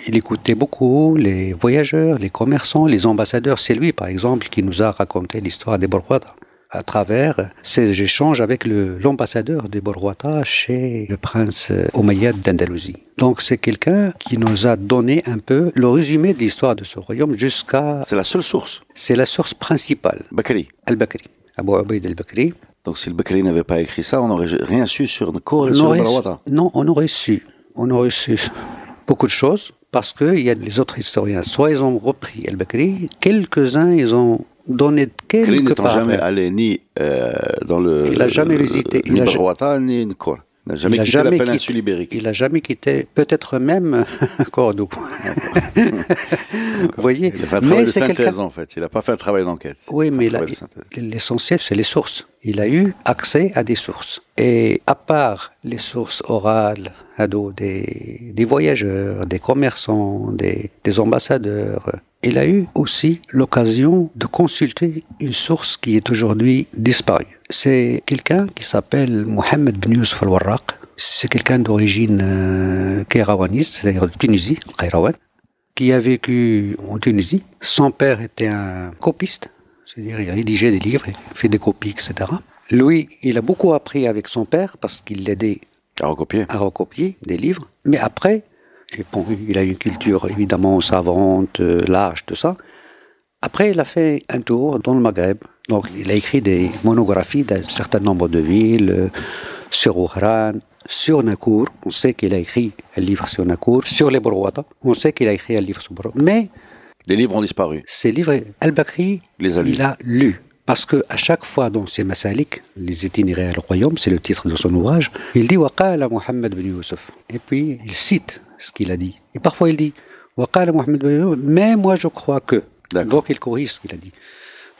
il écoutait beaucoup les voyageurs, les commerçants, les ambassadeurs. C'est lui, par exemple, qui nous a raconté l'histoire des Borwata à travers ses échanges avec l'ambassadeur des Borwata chez le prince Omeyyad d'Andalousie. Donc c'est quelqu'un qui nous a donné un peu le résumé de l'histoire de ce royaume jusqu'à... C'est la seule source C'est la source principale. Bakri Al-Bakri. Abu Ubaid al-Bakri. Donc si le Bakri n'avait pas écrit ça, on n'aurait rien su sur Nkour et sur Borwata Non, on aurait su. On aurait su [LAUGHS] beaucoup de choses parce qu'il y a les autres historiens, soit ils ont repris El-Bakri, quelques-uns ils ont donné quelques n'étant jamais allé ni euh, dans le. Il n'a jamais visité. Ni Barwata ni Nkor. Il n'a jamais il a quitté jamais la péninsule quitté- ibérique. Il n'a jamais quitté, peut-être même [LAUGHS] Cordoue. Vous voyez Il a fait un travail de c'est quelqu'un- synthèse en fait. Il n'a pas fait un travail d'enquête. Oui, Il mais de l'essentiel, c'est les sources. Il a eu accès à des sources. Et à part les sources orales, ado, des, des voyageurs, des commerçants, des, des ambassadeurs, il a eu aussi l'occasion de consulter une source qui est aujourd'hui disparue. C'est quelqu'un qui s'appelle Mohamed Ben Youssef al-Warraq. C'est quelqu'un d'origine euh, kairawaniste, c'est-à-dire de Tunisie, Kairawan qui a vécu en Tunisie. Son père était un copiste, c'est-à-dire il rédigeait des livres, il fait des copies, etc. Lui, il a beaucoup appris avec son père parce qu'il l'aidait À recopier. à recopier des livres. Mais après, et bon, il a une culture évidemment savante, euh, large, tout ça. Après, il a fait un tour dans le Maghreb. Donc, il a écrit des monographies d'un certain nombre de villes, euh, sur Ouhran, sur Nakour. On sait qu'il a écrit un livre sur Nakour, sur les Borwata. On sait qu'il a écrit un livre sur Borwata. Mais Des livres ont disparu. ces livres, Al-Bakri, Les a lus. il a lu. Parce que à chaque fois dans ses masalik, les itinéraires au royaume, c'est le titre de son ouvrage, il dit Waqala Muhammad bin Youssef. Et puis il cite ce qu'il a dit. Et parfois il dit Waqala Muhammad bin Youssef, mais moi je crois que. Donc il corrige ce qu'il a dit.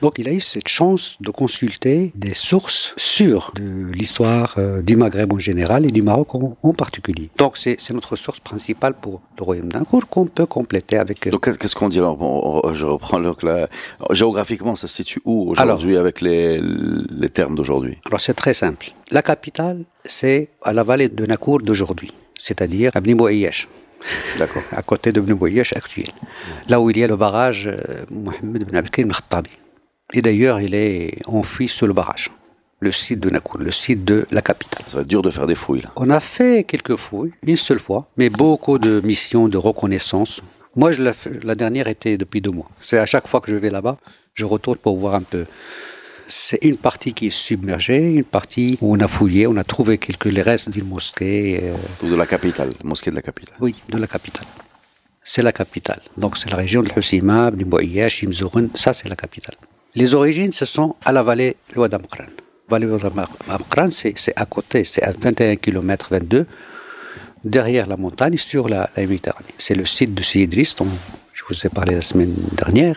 Donc il a eu cette chance de consulter des sources sûres de l'histoire euh, du Maghreb en général et du Maroc en, particulier. Donc c'est notre source principale pour le royaume d'Ankour qu'on peut compléter avec... Euh, Donc qu'est-ce qu'on dit alors? Bon, Je reprends donc là. Géographiquement, ça se situe où aujourd'hui avec les, les termes d'aujourd'hui? Alors c'est très simple. La capitale, c'est à la vallée de Nakour d'aujourd'hui, c'est-à-dire à Bni D'accord. [LAUGHS] à côté de Bni actuel. Là où il y a le barrage euh, Mohamed Ben Abdelkrim Khattabi. Et d'ailleurs, il est enfui sous le barrage, le site de Nakour, le site de la capitale. Ça va être dur de faire des fouilles. Là. On a fait quelques fouilles, une seule fois, mais beaucoup de missions de reconnaissance. Moi, je la, la dernière était depuis deux mois. C'est à chaque fois que je vais là-bas, je retourne pour voir un peu. C'est une partie qui est submergée, une partie où on a fouillé, on a trouvé quelques les restes d'une mosquée. Euh... De la capitale, mosquée de la capitale. Oui, de la capitale. C'est la capitale. Donc c'est la région de Husima, de Shimzouren, ça c'est la capitale. Les origines, ce sont à la vallée. La vallée de c'est à côté, c'est à 21 km 22, derrière la montagne, sur la, Méditerranée. C'est le site de Sidris, dont je vous ai parlé la semaine dernière.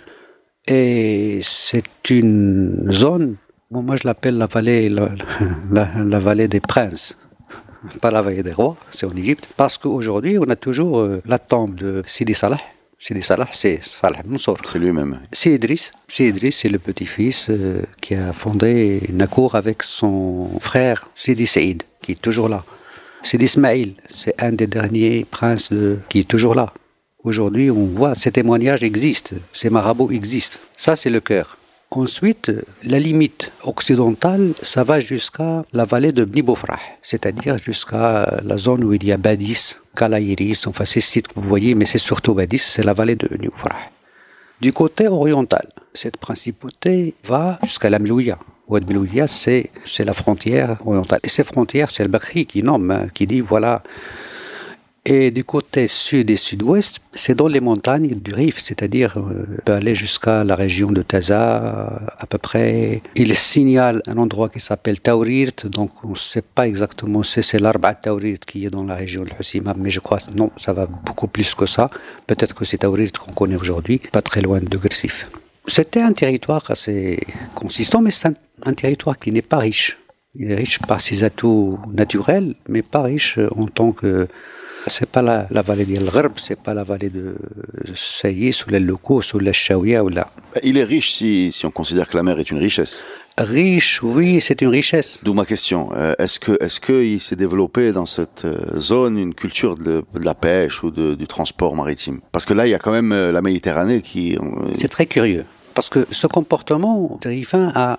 Et c'est une zone, moi je l'appelle la vallée, la, vallée des princes pas la vallée des rois, c'est en Égypte, parce qu'aujourd'hui on a toujours euh, la tombe de Sidi Salah, Sidi Salah, c'est Salah Mansour. C'est lui-même. C'est Idriss. C'est Idriss, c'est le petit-fils euh, qui a fondé Nakour avec son frère Sidi Saïd, qui est toujours là. Sidi Ismail, c'est un des derniers princes qui est toujours là. Aujourd'hui, on voit, ces témoignages existent, ces marabouts existent. Ça, c'est le cœur. Ensuite, la limite occidentale, ça va jusqu'à la vallée de Bnibofrah, c'est-à-dire jusqu'à la zone où il y a Badis, Kalaïris, enfin ces sites que vous voyez, mais c'est surtout Badis, c'est la vallée de Bnibofrah. Du côté oriental, cette principauté va jusqu'à la Milouya. Ouad Milouya, c'est la frontière orientale. Et ces frontières, c'est le Bakri qui nomme, hein, qui dit voilà, et du côté sud et sud-ouest, c'est dans les montagnes du Rif, c'est-à-dire euh, peut aller jusqu'à la région de Taza, à peu près. Il signale un endroit qui s'appelle Taurirt, donc on ne sait pas exactement si c'est l'arbre à Taurirt qui est dans la région de Husima, mais je crois non, ça va beaucoup plus que ça. Peut-être que c'est Taurirt qu'on connaît aujourd'hui, pas très loin de Gersif. C'était un territoire assez consistant, mais c'est un territoire qui n'est pas riche. Il est riche par ses atouts naturels, mais pas riche en tant que c'est pas la, la vallée de Gharb, c'est pas la vallée de Saïs ou les locaux ou la Shaouia ou là. Il est riche si, si on considère que la mer est une richesse. Riche, oui, c'est une richesse. D'où ma question. Euh, est-ce que, est-ce qu'il s'est développé dans cette euh, zone une culture de, de la pêche ou de, du transport maritime? Parce que là, il y a quand même euh, la Méditerranée qui. C'est très curieux. Parce que ce comportement terrifiant a,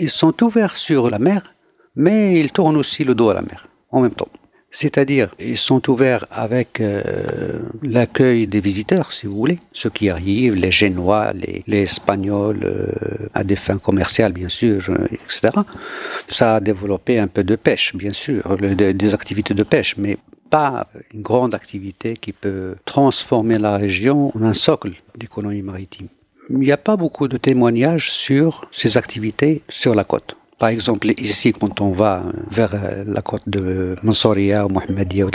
ils sont ouverts sur la mer, mais ils tournent aussi le dos à la mer en même temps. C'est-à-dire, ils sont ouverts avec euh, l'accueil des visiteurs, si vous voulez, ceux qui arrivent, les Génois, les, Espagnols, euh, à des fins commerciales, bien sûr, euh, etc. Ça a développé un peu de pêche, bien sûr, des activités de pêche, mais pas une grande activité qui peut transformer la région en un socle d'économie maritime. Il n'y a pas beaucoup de témoignages sur ces activités sur la côte. Par exemple, ici, quand on va vers euh, la côte de Mansouria ou Mohamedia,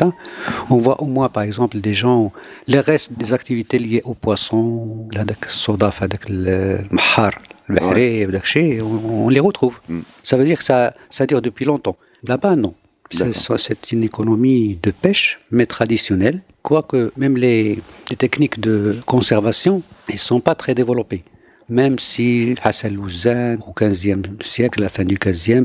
on voit au moins, par exemple, des gens, les restes des activités liées aux poissons, le mahar, le on les retrouve. Mm. Ça veut dire que ça, ça dure depuis longtemps. Là-bas, non. C'est une économie de pêche, mais traditionnelle, quoique même les, les techniques de conservation, ils sont pas très développées même si Hassan Louzan, au XVe siècle, la fin du XVe,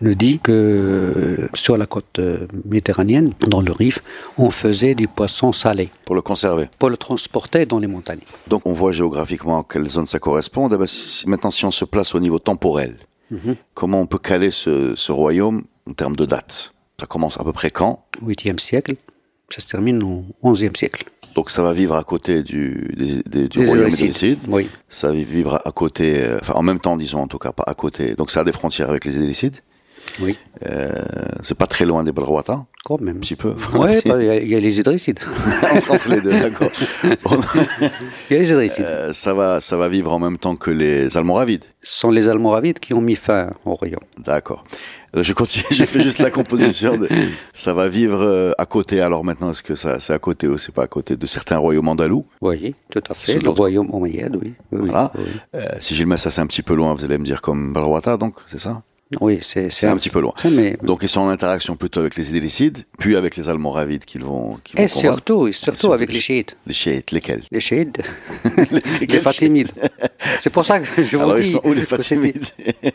nous dit que sur la côte euh, méditerranéenne, dans le Rif, on faisait du poisson salé. Pour le conserver Pour le transporter dans les montagnes. Donc on voit géographiquement à quelle zone ça correspond. maintenant, si on se place au niveau temporel, mhm. comment on peut caler ce, ce, royaume en termes de date? Ça commence à peu près quand? 8e siècle, ça se termine au 11e siècle. Donc ça va vivre à côté du, des, du royaume des Oui. Ça va vivre à côté, euh, enfin en même temps disons en tout cas, pas à côté. Donc ça a des frontières avec les Édécides. Oui. Euh, c'est pas très loin des Balrouata. quand même. Un petit peu. Oui, [LAUGHS] il y, a les Idrissides. [LAUGHS] Entre les deux, d'accord. [LAUGHS] il y a les Idrissides. Euh, ça, va, ça va vivre en même temps que les Almoravides. Ce sont les Almoravides qui ont mis fin au royaume. D'accord. Euh, je continue, j'ai fait juste la composition. De, ça va vivre euh, à côté. Alors maintenant, est-ce que ça, c'est à côté ou c'est pas à côté de certains royaumes andalous? Oui, tout à fait. Le royaume omeyyade, oui. voilà. Euh, si je le mets ça, c'est un petit peu loin. Vous allez me dire comme Balrouata, donc c'est ça? Oui, c'est un, petit peu loin. Mais, Donc ils sont en interaction plutôt avec les Idrissides, puis avec les Almoravides qu'ils vont, qu vont et, surtout, et surtout, avec les chiites. Les chiites, lesquels Les chiites, les [LAUGHS] Fatimides. C'est pour ça que je vous Alors, dis. Ils sont où les Fatimides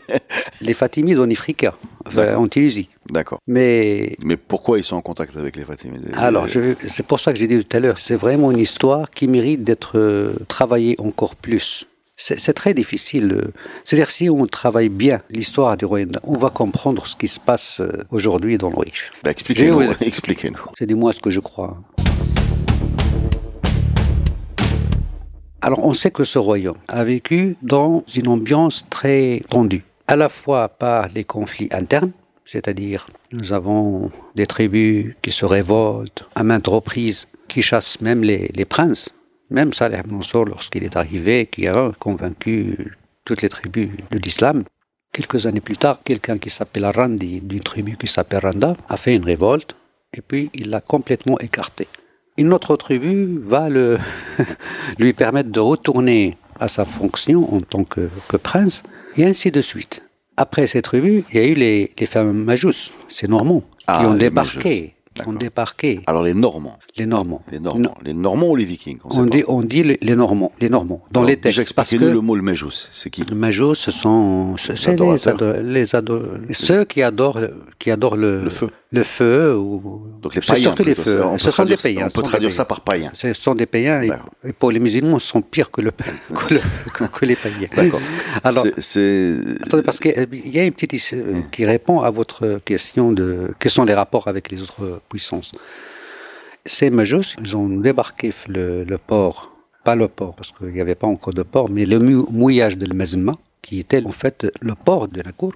[LAUGHS] Les Fatimides en Afrique, enfin, en Tunisie. D'accord. Mais mais pourquoi ils sont en contact avec les Fatimides Alors, c'est pour ça que j'ai dit tout à l'heure, c'est vraiment une histoire qui mérite d'être euh, travaillée encore plus. C'est très difficile. C'est-à-dire si on travaille bien l'histoire du Rwanda, on va comprendre ce qui se passe euh, aujourd'hui dans le Rif. Bah, expliquez-nous. [LAUGHS] Expliquez-nous. C'est du moins ce que je crois. Alors on sait que ce royaume a vécu dans une ambiance très tendue, à la fois par les conflits internes, c'est-à-dire nous avons des tribus qui se révoltent à maintes reprises, qui chassent même les, les princes même Saleh Mansour, lorsqu'il est arrivé, qui a convaincu toutes les tribus de l'islam, quelques années plus tard, quelqu'un qui s'appelle Arandi, d'une tribu qui s'appelle Randa, a fait une révolte, et puis il l'a complètement écarté. Une autre tribu va le [LAUGHS] lui permettre de retourner à sa fonction en tant que, prince, et ainsi de suite. Après cette tribu, il y a eu les, les fameux Majus, ces Normands, qui ah, ont débarqué ont débarqué. Alors les Normands. Les Normands. Les Normands. Les Normands ou les Vikings On, dit, on dit les, Normands. Les Normands. Dans les textes. Expliquez-nous le mot le Majus. C'est qui? Le Majus, ce sont les, les ceux qui adorent qui adorent le, le feu. Le feu ou donc les païens. Surtout les feux. ce sont des païens. On peut traduire ça par païens. Ce sont des païens et, pour les musulmans, ils sont pires que, le, [LAUGHS] que, les païens. D'accord. [LAUGHS] Alors, c'est attendez parce qu'il y a une petite qui répond à votre question de quels sont les rapports avec les autres puissances. Ces Majus, ils ont débarqué le, port, pas le port, parce qu'il n'y avait pas encore de port, mais le mouillage de Mazma, qui était en fait le port de la cour.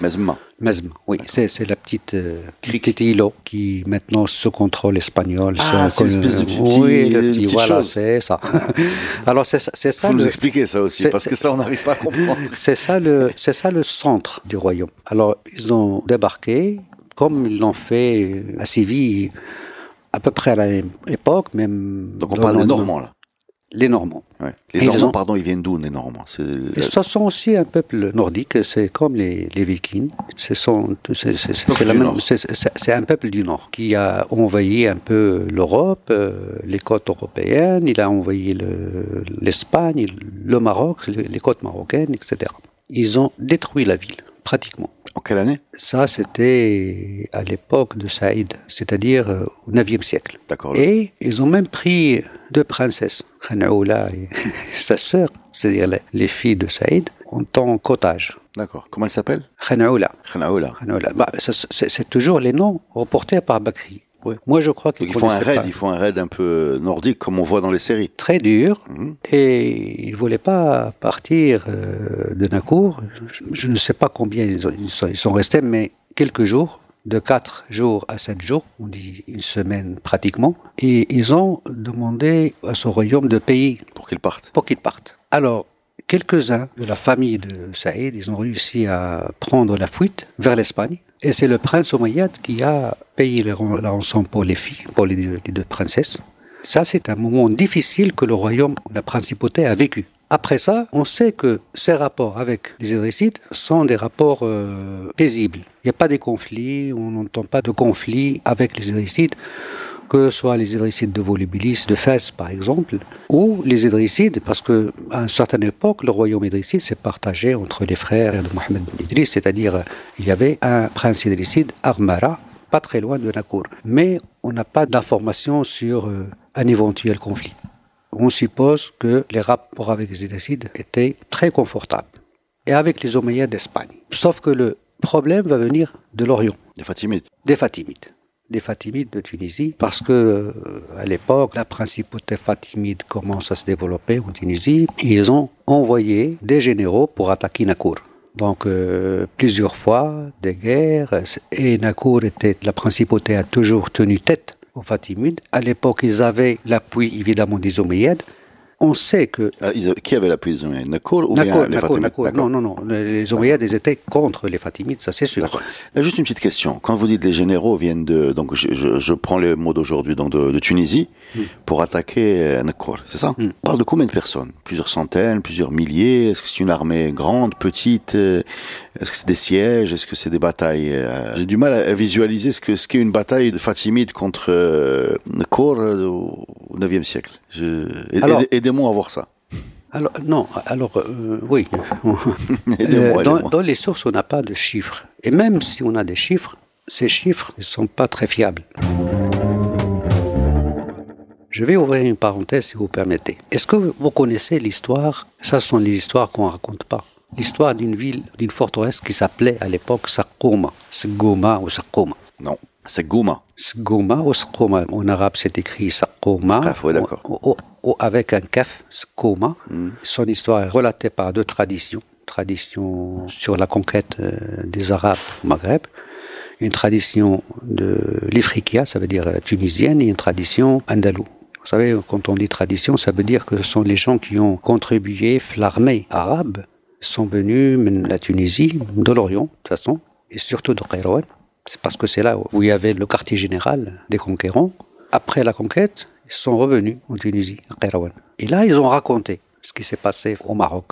Mazma. Mazma, oui, c'est la petite, euh, petite îlot qui maintenant se contrôle espagnol. Ah, c'est une espèce de petit, oui, le petit voilà, c'est ça. [LAUGHS] Alors c'est ça. Faut nous expliquer ça aussi, parce que ça on n'arrive pas à comprendre. [LAUGHS] C'est ça le, c'est ça le centre du royaume. Alors ils ont débarqué, comme ils l'ont fait à Séville à peu près à la même époque, même. Donc on parle des Normands là. Les Normands. Ouais. Les Normands, pardon, ils viennent d'où les Normands? Ce sont aussi un peuple nordique, c'est comme les, les Vikings. C'est un peuple du Nord qui a envahi un peu l'Europe, euh, les côtes européennes, il a envahi l'Espagne, le, Maroc, les côtes marocaines, etc. Ils ont détruit la ville, pratiquement. En quelle année? Ça, c'était à l'époque de Saïd, c'est-à-dire euh, au IXe siècle. D'accord. Et ils ont même pris deux princesses, Khanaoula et [LAUGHS] sa sœur, c'est-à-dire les filles de Saïd, en tant qu'otages. D'accord. Comment elles s'appellent? Khanaoula. Khanaoula. Bah, c'est toujours les noms reportés par Bakri. Moi, je crois qu'ils font un raid. Ils font un raid un peu nordique, comme on voit dans les séries. Très dur. Mhm. Et ils voulaient pas partir euh, de Nakour. Je, ne sais pas combien ils, sont, ils, sont, restés, mais quelques jours, de 4 jours à 7 jours, on dit une semaine pratiquement. Et ils ont demandé à son royaume de payer. Pour qu'ils partent. Pour qu'ils partent. Alors, quelques-uns de la famille de Saïd, ils ont réussi à prendre la fuite vers l'Espagne. Et c'est le prince Omeyyad qui a payé la rançon pour les filles, pour les deux, princesses. Ça, c'est un moment difficile que le royaume, la principauté a vécu. Après ça, on sait que ces rapports avec les Idrissides sont des rapports euh, paisibles. Il n'y a pas de conflits, on n'entend pas de conflits avec les Idrissides que ce soit les Idrissides de Volubilis, de Fès par exemple, ou les Idrissides, parce que à une certaine époque, le royaume idrisside s'est partagé entre les frères de Mohamed Idriss, c'est-à-dire il y avait un prince idrisside, Armara, pas très loin de Nakour. Mais on n'a pas d'informations sur euh, un éventuel conflit. On suppose que les rapports avec les Idrissides étaient très confortables. Et avec les Omeyyades d'Espagne. Sauf que le problème va venir de l'Orient. Des Fatimides. Des Fatimides des Fatimides de Tunisie, parce que euh, à l'époque, la principauté fatimide commence à se développer en Tunisie. Ils ont envoyé des généraux pour attaquer Nakour. Donc euh, plusieurs fois des guerres et Nakour était la principauté a toujours tenu tête aux Fatimides. À l'époque, ils avaient l'appui évidemment des Omeyyades on sait que. Ah, qui avait l'appui des Omeyyades Nakour ou bien les Fatimides Non, non, non. Les Omeyyades, étaient contre les Fatimides, ça c'est sûr. Juste une petite question. Quand vous dites les généraux viennent de. Donc je, prends les mots d'aujourd'hui, donc de, Tunisie, hmm. pour attaquer euh, Nakour, c'est ça? Hmm. On parle de combien de personnes? Plusieurs centaines, plusieurs milliers? Est-ce que c'est une armée grande, petite? Euh, Est-ce que c'est des sièges? Est-ce que c'est des batailles euh, J'ai du mal à visualiser ce qu'est ce une bataille de Fatimides contre Nakour au 9e siècle. Je... Aidez-moi à voir ça. Alors, non, alors, euh, oui. [LAUGHS] Euh, dans, les sources, on n'a pas de chiffres. Et même si on a des chiffres, ces chiffres ne sont pas très fiables. Je vais ouvrir une parenthèse si vous permettez. Est-ce que vous connaissez l'histoire? Ça, ce sont les histoires qu'on ne raconte pas. L'histoire d'une ville, d'une forteresse qui s'appelait à l'époque Sakoma. Goma ou Sakoma? Non. C'est Gouma ou Skoma. En arabe, c'est écrit Sakoma. avec un kaf, Skoma. Hmm. Son histoire est relatée par deux traditions. Tradition sur la conquête euh, des Arabes au Maghreb. Une tradition de l'Ifriqiya, ça veut dire euh, tunisienne, et une tradition andalou. Vous savez, quand on dit tradition, ça veut dire que ce sont les gens qui ont contribué, l'armée arabe, sont venus de la Tunisie, de l'Orient, de toute façon, et surtout de Kairouan c'est parce que c'est là où il y avait le quartier général des conquérants. Après la conquête, ils sont revenus en Tunisie, à Kairouan. Et là, ils ont raconté ce qui s'est passé au Maroc.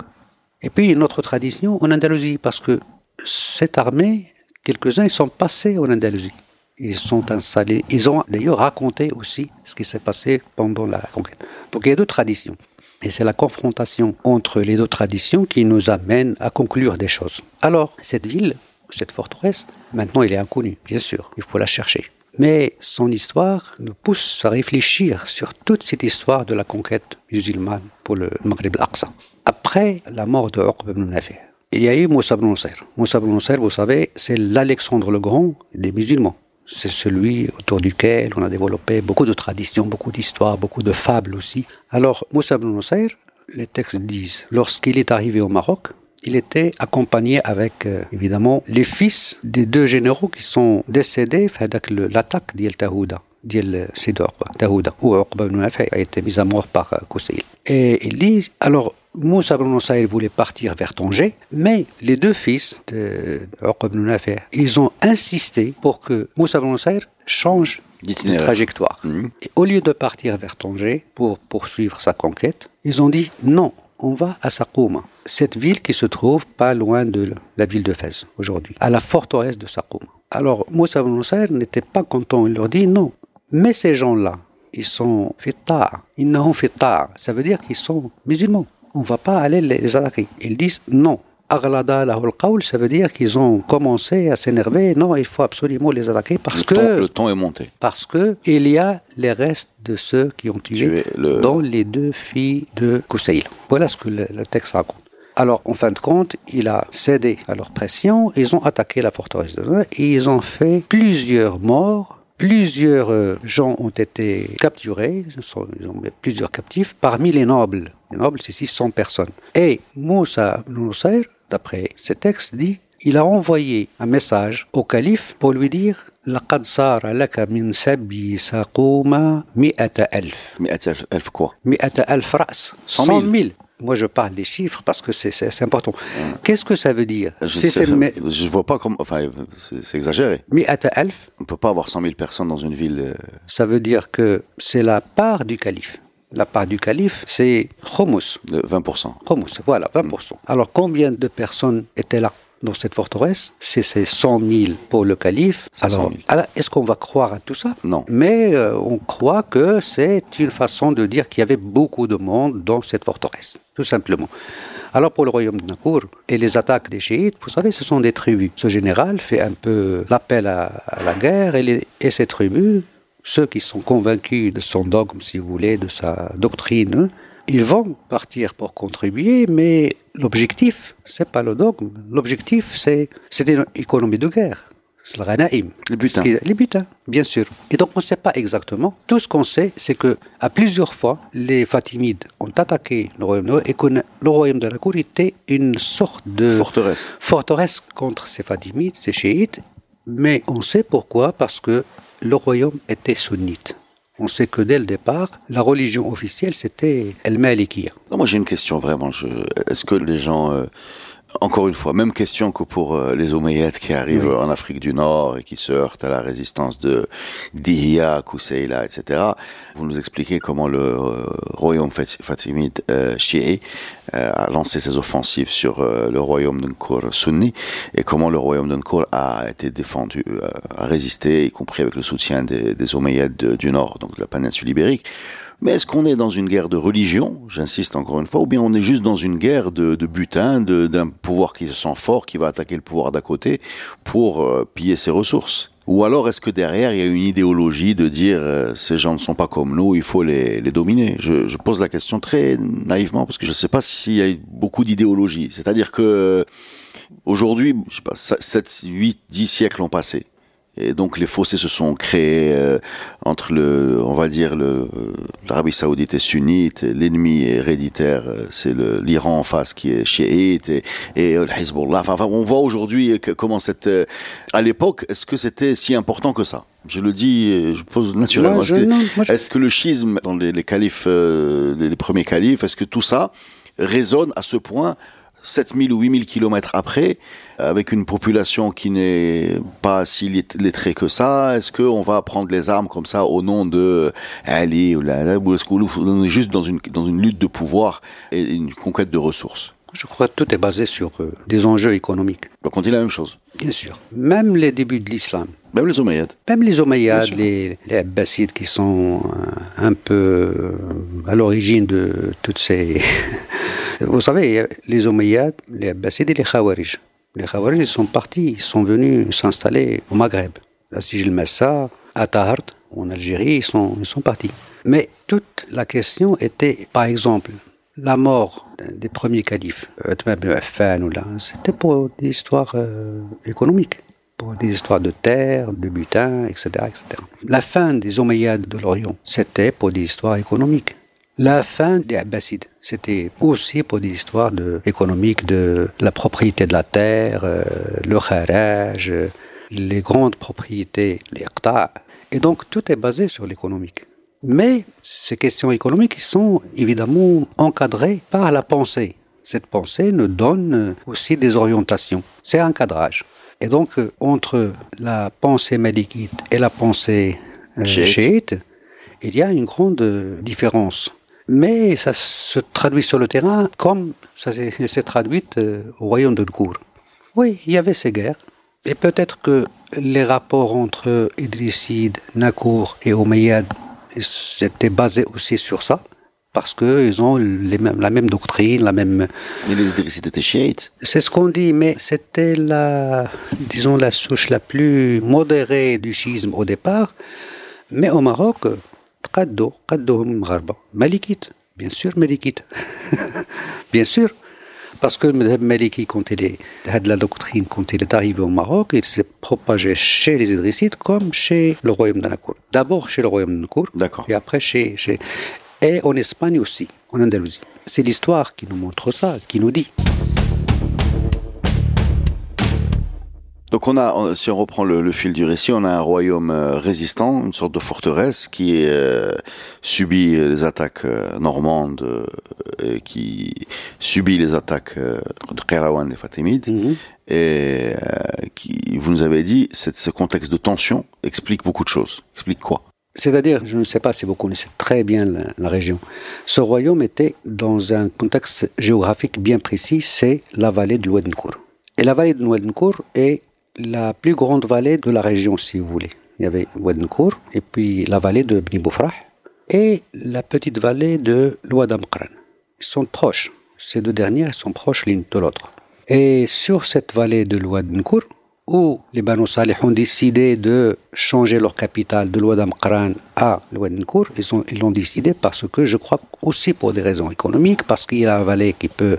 Et puis, une autre tradition en Andalousie, parce que cette armée, quelques-uns, ils sont passés en Andalousie. Ils sont installés. Ils ont d'ailleurs raconté aussi ce qui s'est passé pendant la conquête. Donc, il y a deux traditions. Et c'est la confrontation entre les deux traditions qui nous amène à conclure des choses. Alors, cette ville, cette forteresse, maintenant elle est inconnue, bien sûr, il faut la chercher. Mais son histoire nous pousse à réfléchir sur toute cette histoire de la conquête musulmane pour le Maghreb al-Aqsa. Après la mort de Uqb ibn Nafi, il y a eu Moussa ibn Nusayr. Moussa ibn Nusayr, vous savez, c'est l'Alexandre le Grand des musulmans. C'est celui autour duquel on a développé beaucoup de traditions, beaucoup d'histoires, beaucoup de fables aussi. Alors, Moussa ibn Nusayr, les textes disent, lorsqu'il est arrivé au Maroc, il était accompagné avec, euh, évidemment, les fils des deux généraux qui sont décédés avec l'attaque d'Yel Tahouda. d'Yel Sidor, Tahouda, où Uqba ibn a été mis à mort par euh, Et il dit, alors, Moussa ibn voulait partir vers Tanger, mais les deux fils de ibn ils ont insisté pour que Moussa ibn change de trajectoire. Mmh. Et au lieu de partir vers Tanger pour poursuivre sa conquête, ils ont dit non, on va à Sakouma, cette ville qui se trouve pas loin de la ville de Fès aujourd'hui, à la forteresse de Sakouma. Alors Moussa Nusayr n'était pas content, il leur dit non, mais ces gens-là, ils sont fita, ils n'ont fita, ça veut dire qu'ils sont musulmans. On va pas aller les attaquer. Ils disent non, ça veut dire qu'ils ont commencé à s'énerver. Non, il faut absolument les attaquer parce que le temps est monté. Parce que il y a les restes de ceux qui ont tué, dont les deux filles de Kousseil. Voilà ce que le, texte raconte. Alors, en fin de compte, il a cédé à leur pression, ils ont attaqué la forteresse de et ils ont fait plusieurs morts, plusieurs euh, gens ont été capturés, ils ont mis plusieurs captifs, parmi les nobles. Les nobles, c'est 600 personnes. Et Moussa Nusayr d'après ces textes, dit il a envoyé un message au calife pour lui dire لقد صار لك من سبي ساقوما مئة ألف مئة ألف quoi مئة ألف رأس 100 000 moi, je parle des chiffres parce que c'est important. Qu'est-ce que ça veut dire Je ne vois pas comment. Enfin, c'est exagéré. Alf. On ne peut pas avoir 100 000 personnes dans une ville. Euh. Ça veut dire que c'est la part du calife la part du calife, c'est Khomus. 20%. Khomus, voilà, 20%. Alors combien de personnes étaient là dans cette forteresse? C'est 100 000 pour le calife. Alors, est-ce qu'on va croire à tout ça? Non. Mais euh, on croit que c'est une façon de dire qu'il y avait beaucoup de monde dans cette forteresse, tout simplement. Alors pour le royaume de Nakour et les attaques des chiites, vous savez, ce sont des tribus. Ce général fait un peu l'appel à, la guerre et, et ces tribus ceux qui sont convaincus de son dogme, si vous voulez, de sa doctrine, ils vont partir pour contribuer, mais l'objectif, c'est pas le dogme. L'objectif, c'est, c'est une économie de guerre. Les butins. Les butins, bien sûr. Et donc on ne sait pas exactement. Tout ce qu'on sait, c'est que à plusieurs fois, les Fatimides ont attaqué le royaume de et que le royaume de la cour était une sorte de forteresse. Forteresse contre ces Fatimides, ces chiites. Mais on sait pourquoi, parce que le royaume était sunnite. On sait que dès le départ, la religion officielle, c'était El Malikiya. Moi, j'ai une question vraiment. Est-ce que les gens euh, encore une fois, même question que pour euh, les Omeyyades qui arrivent en Afrique du Nord et qui se heurtent à la résistance de Dihya, Kousseila, etc. Vous nous expliquez comment le euh, royaume fatimide euh, chiite euh, a lancé ses offensives sur le royaume d'Unkur sunni et comment le royaume d'Unkur a été défendu, a résisté, y compris avec le soutien des, des Omeyyades du Nord, donc de la péninsule ibérique. Mais est-ce qu'on est dans une guerre de religion, j'insiste encore une fois, ou bien on est juste dans une guerre de, de butin, d'un pouvoir qui se sent fort, qui va attaquer le pouvoir d'à côté pour euh, piller ses ressources? Ou alors est-ce que derrière il y a une idéologie de dire euh, ces gens ne sont pas comme nous, il faut les, les dominer? Je, je, pose la question très naïvement parce que je ne sais pas s'il y a beaucoup d'idéologie. C'est-à-dire que aujourd'hui, je sais pas, 7, 8, 10 siècles ont passé. Et donc les fossés se sont créés euh, entre le, on va dire le, l'Arabie Saoudite est sunnite, l'ennemi héréditaire euh, c'est l'Iran en face qui est chiite et, et le Hezbollah. Enfin, on voit aujourd'hui comment cette, euh, à l'époque, est-ce que c'était si important que ça? Je le dis, je pose naturellement. est-ce, que, le schisme dans les, les califes, les premiers califes, est-ce que tout ça résonne à ce point 7000 ou 8000 kilomètres après, avec une population qui n'est pas si lettrée que ça, est-ce qu'on va prendre les armes comme ça au nom de Ali ou, la, ou est-ce qu'on est juste dans une, dans une lutte de pouvoir et une conquête de ressources? Je crois que tout est basé sur euh, des enjeux économiques. Donc on dit la même chose Bien sûr. Même les débuts de l'islam. Même les Omeyyades. Même les Omeyyades, les, les Abbasides qui sont euh, un peu euh, à l'origine de toutes ces [LAUGHS] Vous savez, les Omeyyades, les Abbasides et les Khawarij. Les Khawarij sont partis, ils sont venus s'installer au Maghreb. À Sijil Massa, à Tahart, en Algérie, ils sont, ils sont partis. Mais toute la question était, par exemple, la mort des premiers califes, c'était pour des histoires euh, économiques, pour des histoires de terre, de butin, etc., etc. La fin des Omeyyades de l'Orient, c'était pour des histoires économiques. La fin des Abbasides, c'était aussi pour des histoires de, économiques de la propriété de la terre, euh, le kharaj, les grandes propriétés, les qta'. Et donc tout est basé sur l'économique. Mais ces questions économiques sont évidemment encadrées par la pensée. Cette pensée nous donne aussi des orientations. C'est un cadrage. Et donc, entre la pensée malikite et la pensée euh, chiite, il y a une grande différence mais ça se traduit sur le terrain comme ça s'est traduit euh, au royaume de Nkour. Oui, il y avait ces guerres. Et peut-être que les rapports entre Idrissides, Nakour et Omeyyades c'était basé aussi sur ça, parce qu'ils ont la même doctrine, la même... Mais les idrissites étaient chiites C'est ce qu'on dit, mais c'était la, disons, la souche la plus modérée du chiisme au départ. Mais au Maroc, Qaddo, Qaddo Mgharba, Malikite, bien sûr Malikite, [LAUGHS] bien sûr parce que le Maliki, quand il est, la doctrine, quand il est arrivé au Maroc, il s'est propagé chez les Idrissites comme chez le royaume de Nakour. D'abord chez le royaume de Nakour, et après chez, chez... Et en Espagne aussi, en Andalousie. C'est l'histoire qui nous montre ça, qui nous dit. Donc on a, si on reprend le, fil du récit, on a un royaume euh, résistant, une sorte de forteresse qui euh, subit les attaques euh, normandes, et qui subit les attaques de Qayrawan et Fatimides, mhm. et qui, vous nous avez dit, ce contexte de tension explique beaucoup de choses. Explique quoi? C'est-à-dire, je ne sais pas si vous connaissez très bien la, région, ce royaume était dans un contexte géographique bien précis, c'est la vallée du Ouadnkour. Et la vallée du Ouadnkour est la plus grande vallée de la région, si vous voulez. Il y avait Ouadnkour, et puis la vallée de Bni Boufrah, et la petite vallée de l'Ouadamqran. Ils sont proches. Ces deux dernières sont proches l'une de l'autre. Et sur cette vallée de l'Ouadnkour, où les Banu Salih ont décidé de changer leur capitale de l'Ouadam Qran à l'Ouadenkour. Ils, ont, ils l'ont décidé parce que je crois aussi pour des raisons économiques, parce qu'il y a un vallée qui peut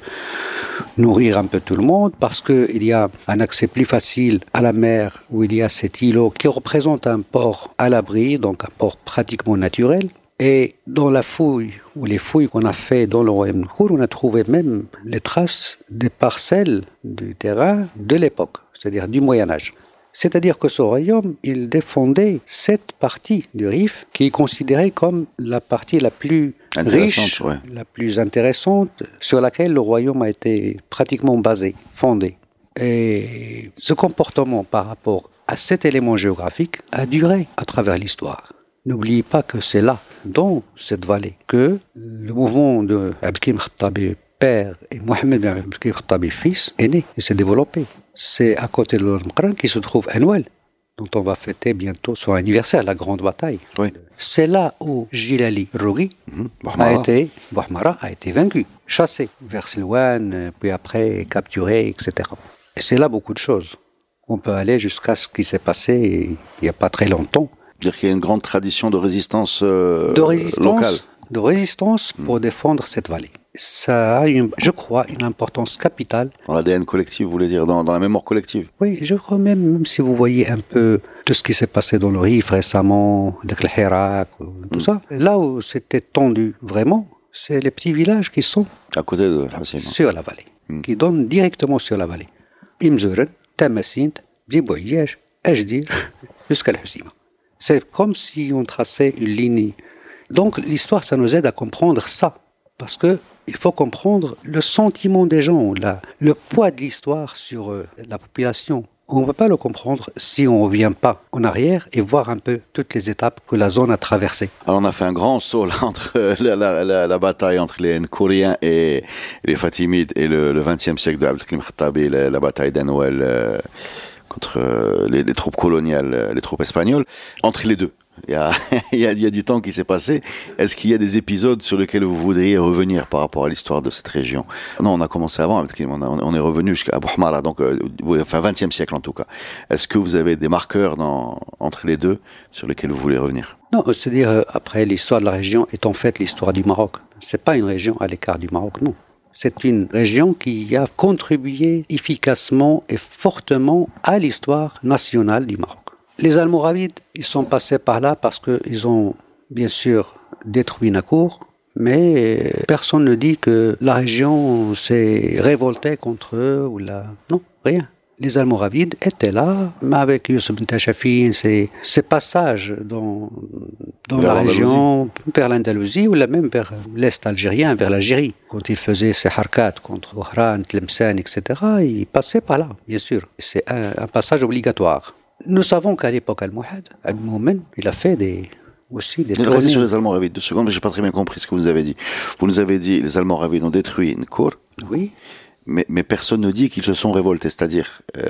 nourrir un peu tout le monde, parce qu'il y a un accès plus facile à la mer où il y a cet îlot qui représente un port à l'abri, donc un port pratiquement naturel. Et dans la fouille, ou les fouilles qu'on a fait dans le royaume de Kour, on a trouvé même les traces des parcelles du terrain de l'époque, c'est-à-dire du Moyen Âge. C'est-à-dire que ce royaume, il défendait cette partie du Rif qui est considérée comme la partie la plus riche, ouais. la plus intéressante, sur laquelle le royaume a été pratiquement basé, fondé. Et ce comportement par rapport à cet élément géographique a duré à travers l'histoire. N'oubliez pas que c'est là, dans cette vallée, que le mouvement de Abdelkrim Khattabi père et Mohamed bin Abdelkrim Khattabi fils est né et s'est développé. C'est à côté de l'Ormkran qui se trouve Anwal, dont on va fêter bientôt son anniversaire, la grande bataille. Oui. C'est là où Jilali Rougui Mhm. a été, Bahmara a été vaincu, chassé vers Silwan, puis après capturé, etc. Et c'est là beaucoup de choses. On peut aller jusqu'à ce qui s'est passé il n'y a pas très longtemps. Dire qu'il y a une grande tradition de résistance, euh, de résistance, locale. de résistance pour défendre cette vallée. Ça a, une, je crois, une importance capitale. Dans l'ADN collectif, vous voulez dire, dans, dans la mémoire collective? Oui, je crois même, même si vous voyez un peu tout ce qui s'est passé dans le Rif récemment, avec le Hirak, tout ça, là où c'était tendu vraiment, c'est les petits villages qui sont À côté de Hassim. sur la vallée, qui donnent directement sur la vallée. Imzuren, Tamassint, Djibouyesh, Ajdir, [LAUGHS] jusqu'à l'Husima. C'est comme si on traçait une ligne. Donc l'histoire, ça nous aide à comprendre ça. Parce que il faut comprendre le sentiment des gens, le poids de l'histoire sur euh, la population. On ne va pas le comprendre si on ne revient pas en arrière et voir un peu toutes les étapes que la zone a traversées. Alors on a fait un grand saut entre euh, la, bataille entre les Nkouriens et les Fatimides et le, 20e siècle de Abdelkrim Khattabi, la bataille d'Anouel euh, contre euh, les, troupes coloniales, euh, les troupes espagnoles. Entre les deux, il y a, [LAUGHS] il y a, il du temps qui s'est passé. Est-ce qu'il y a des épisodes sur lesquels vous voudriez revenir par rapport à l'histoire de cette région? Non, on a commencé avant, on, est revenu jusqu'à Abu Hamara, donc euh, enfin 20e siècle en tout cas. Est-ce que vous avez des marqueurs entre les deux sur lesquels vous voulez revenir? Non, c'est-à-dire, après, l'histoire de la région est en fait l'histoire du Maroc. C'est pas une région à l'écart du Maroc, non. C'est une région qui a contribué efficacement et fortement à l'histoire nationale du Maroc. Les Almoravides, ils sont passés par là parce qu'ils ont, bien sûr, détruit Nakour, mais personne ne dit que la région s'est révoltée contre eux ou la... Non, rien. Les Almoravides étaient là, mais avec Youssef Tachafin, ces, ces passages dans, dans Vers la région, vers l'Andalousie ou là même vers l'Est algérien, vers l'Algérie. Quand ils faisaient ces harkats contre Oran, Tlemcen, etc., ils passaient par là, bien sûr. C'est un, un passage obligatoire. Nous savons qu'à l'époque Al-Mouhad, Al-Moumen, il a fait des, aussi des Restez sur les Almoravides deux secondes, mais j'ai pas très bien compris ce que vous avez dit. Vous nous avez dit les Almoravides ont détruit Nkour, Oui. Mais, mais personne ne dit qu'ils se sont révoltés, c'est-à-dire euh,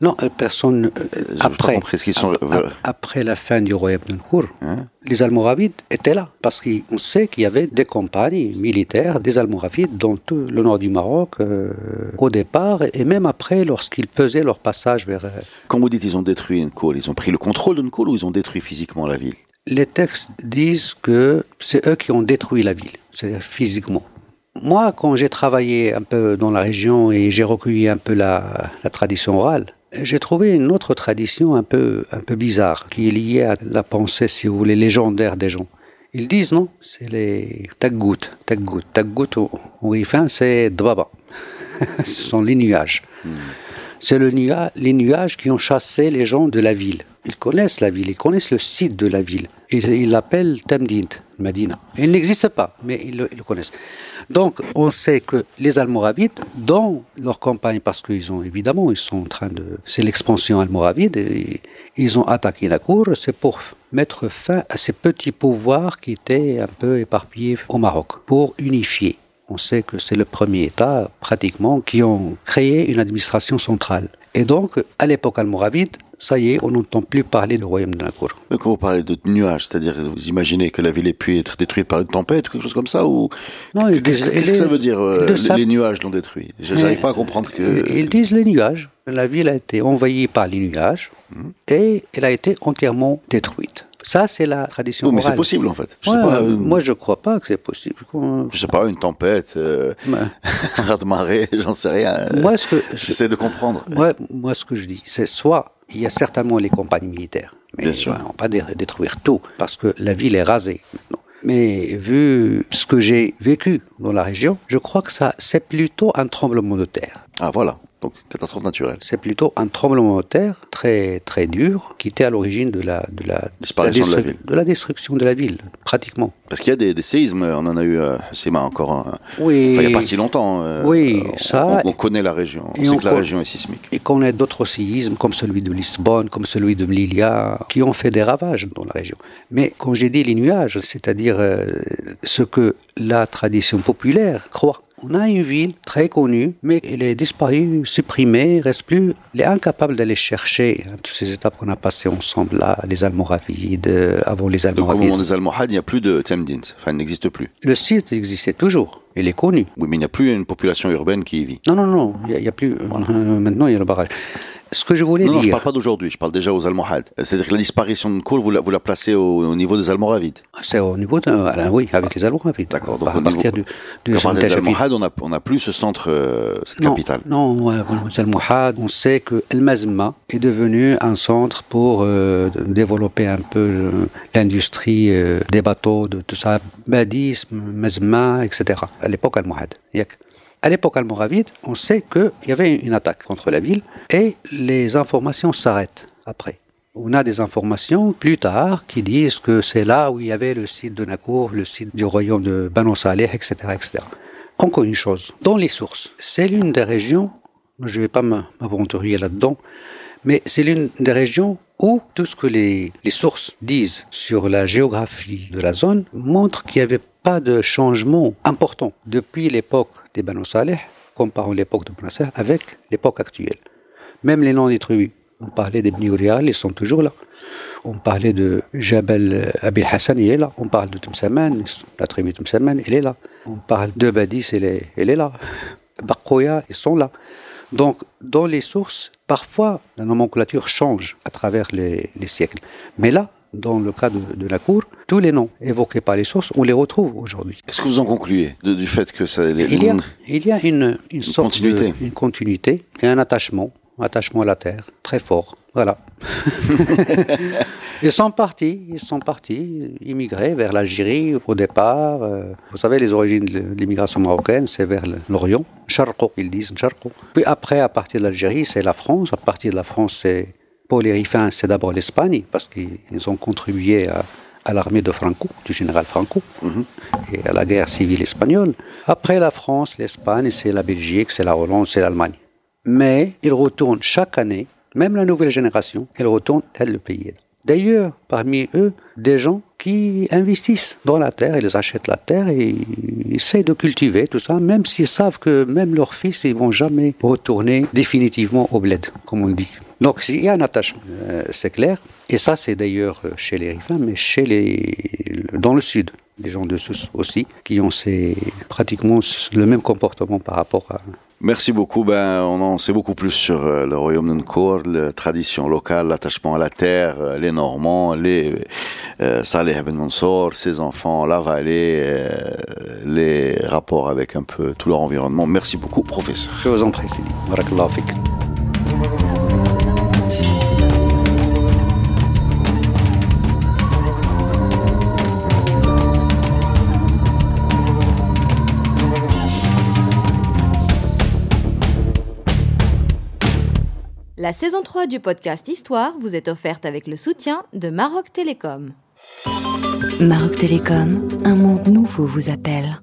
Non, euh, personne. euh, après, qu'ils sont- ap- ap- après la fin du royaume de Nkour, Hein les Almoravides étaient là. Parce qu'on sait qu'il y avait des compagnies militaires des Almoravides dans tout le nord du Maroc euh, au départ et même après lorsqu'ils pesaient leur passage vers. quand vous dites ils ont détruit Nkour, ils ont pris le contrôle de Nkour ou ils ont détruit physiquement la ville? Les textes disent que c'est eux qui ont détruit la ville, c'est-à-dire physiquement. Moi, quand j'ai travaillé un peu dans la région et j'ai recueilli un peu la, la tradition orale, j'ai trouvé une autre tradition un peu, un peu bizarre qui est liée à la pensée, si vous voulez, légendaire des gens. Ils disent non, c'est les taggout. Taggout, taggout au rifin, c'est dbaba. [LAUGHS] Ce sont les nuages. C'est le nua- les nuages qui ont chassé les gens de la ville. Ils connaissent la ville, ils connaissent le site de la ville. Ils l'appellent Tamdint, Medina. Il n'existe pas, mais ils le, ils le connaissent. Donc, on sait que les Almoravides, dans leur campagne, parce qu'ils ont évidemment, ils sont en train de. C'est l'expansion almoravide, et ils ont attaqué la cour, c'est pour mettre fin à ces petits pouvoirs qui étaient un peu éparpillés au Maroc, pour unifier. On sait que c'est le premier État, pratiquement, qui ont créé une administration centrale. Et donc, à l'époque almoravide, ça y est, on n'entend plus parler du royaume de Nakour. Mais quand vous parlez de nuages, c'est-à-dire vous imaginez que la ville ait pu être détruite par une tempête ou quelque chose comme ça ou Qu'est-ce que ça veut dire euh, les, nuages l'ont détruit? Je n'arrive pas à comprendre que Ils disent les nuages. La ville a été envahie par les nuages Mhm. et elle a été entièrement détruite. Ça, c'est la tradition mais c'est possible en fait. Je Ouais, sais pas, euh, moi, je crois pas que c'est possible. Je sais pas, une tempête, euh, [LAUGHS] un raz de marée, [LAUGHS] j'en sais rien. moi, ce que, J'essaie de comprendre. moi, moi, ce que je dis, c'est soit il y a certainement les campagnes militaires, mais Bien sûr. on va pas dé- détruire tout parce que la ville est rasée maintenant. Mais vu ce que j'ai vécu dans la région, je crois que ça, c'est plutôt un tremblement de terre. Ah voilà, donc catastrophe naturelle. C'est plutôt un tremblement de terre très très dur qui était à l'origine de la de la Disparition de la ville. de la destruction de la ville, pratiquement. Parce qu'il y a des, des séismes, on en a eu, euh, c'est encore un, Oui. enfin il n'y a pas si longtemps. euh, Oui, on- ça- On, on connaît la région, on sait on que la région est sismique. Et qu'on ait d'autres séismes comme celui de Lisbonne, comme celui de Melilla, qui ont fait des ravages dans la région. Mais quand j'ai dit les nuages, c'est-à-dire euh, ce que la tradition populaire croit. On a une ville très connue, mais elle est disparue, supprimée, il reste plus. Elle est incapable d'aller chercher hein, toutes ces étapes qu'on a passées ensemble là, les Almoravides, euh, avant les Donc au Almoravides. moment des Almohades, il n'y a plus de Temdins, enfin il n'existe plus. Le site existait toujours, il est connu. Oui, mais il n'y a plus une population urbaine qui y vit. Non, non, non, il n'y a, plus. euh, maintenant, il y a le barrage. Ce que je voulais Non, non, je dire, parle pas d'aujourd'hui, je parle déjà aux Almohades. C'est-à-dire que la disparition de Koul, vous la, vous la placez au, au niveau des Almoravides. c'est au niveau de. ah, oui, avec les Almoravides. D'accord, donc à au niveau- partir du, du partir des. Almohades, on n'a on plus ce centre, euh, cette Non, capitale. non, ouais, les Almohades, on sait que El Mazma est devenu un centre pour euh, développer un peu euh, l'industrie euh, des bateaux, de tout ça, badisme, Mazma, etc. À l'époque almohade. À l'époque almoravide, on sait qu'il y avait une attaque contre la ville et les informations s'arrêtent après. On a des informations plus tard qui disent que c'est là où il y avait le site de Nakour, le site du royaume de Banu Saleh, etc., etc. Encore une chose, dans les sources, c'est l'une des régions, je ne vais pas m'aventurer là-dedans, mais c'est l'une des régions où tout ce que les sources disent sur la géographie de la zone montre qu'il n'y avait pas de changement important depuis l'époque des Banu Saleh, comparant l'époque de Saleh avec l'époque actuelle. Même les noms des tribus. On parlait des Bni Urial, ils sont toujours là. On parlait de Jabal Abil Hassan, il est là. On parle de Tumsaman, la tribu Tumsaman, elle est là. On parle de Badis, elle est, elle est là. Bakoya, ils sont là. Donc, dans les sources, parfois, la nomenclature change à travers les siècles. Mais là, dans le cas de, de la cour, tous les noms évoqués par les sources, on les retrouve aujourd'hui. Qu'est-ce que vous en concluez de- du fait que ça, les, Il y a, il y a une, une, sorte continuité. De, une continuité et un attachement, attachement à la terre, très fort. Voilà. [LAUGHS] ils sont partis, ils sont partis, immigrés vers l'Algérie au départ. euh, vous savez, les origines de l'immigration marocaine, c'est vers l'Orient. Charco, ils disent Charco. Puis après, à partir de l'Algérie, c'est la France. À partir de la France, c'est pour les Rifains, c'est d'abord l'Espagne, parce qu'ils ont contribué à, à l'armée de Franco, du général Franco, et à la guerre civile espagnole. Après la France, l'Espagne, c'est la Belgique, c'est la Hollande, c'est l'Allemagne. Mais ils retournent chaque année, même la nouvelle génération, elle retourne tel le pays. D'ailleurs, parmi eux, des gens qui investissent dans la terre, ils achètent la terre et ils essayent de cultiver tout ça, même s'ils savent que même leurs fils, ils vont jamais retourner définitivement au bled, comme on dit. Donc il y a un attachement, euh, c'est clair. Et ça, c'est d'ailleurs euh, chez les riverains, mais chez les dans le sud, les gens de Sousse aussi, qui ont ces, pratiquement le même comportement par rapport à, Merci beaucoup. Ben, on en sait beaucoup plus sur euh, le royaume de Nkour, la tradition locale, l'attachement à la terre, les Normands, les euh, Saleh Ben Mansour, ses enfants, la vallée, euh, les rapports avec un peu tout leur environnement. Merci beaucoup, professeur. Je vous en prie, Sidi. La saison 3 du podcast Histoire vous est offerte avec le soutien de Maroc Télécom. Maroc Télécom, un monde nouveau vous appelle.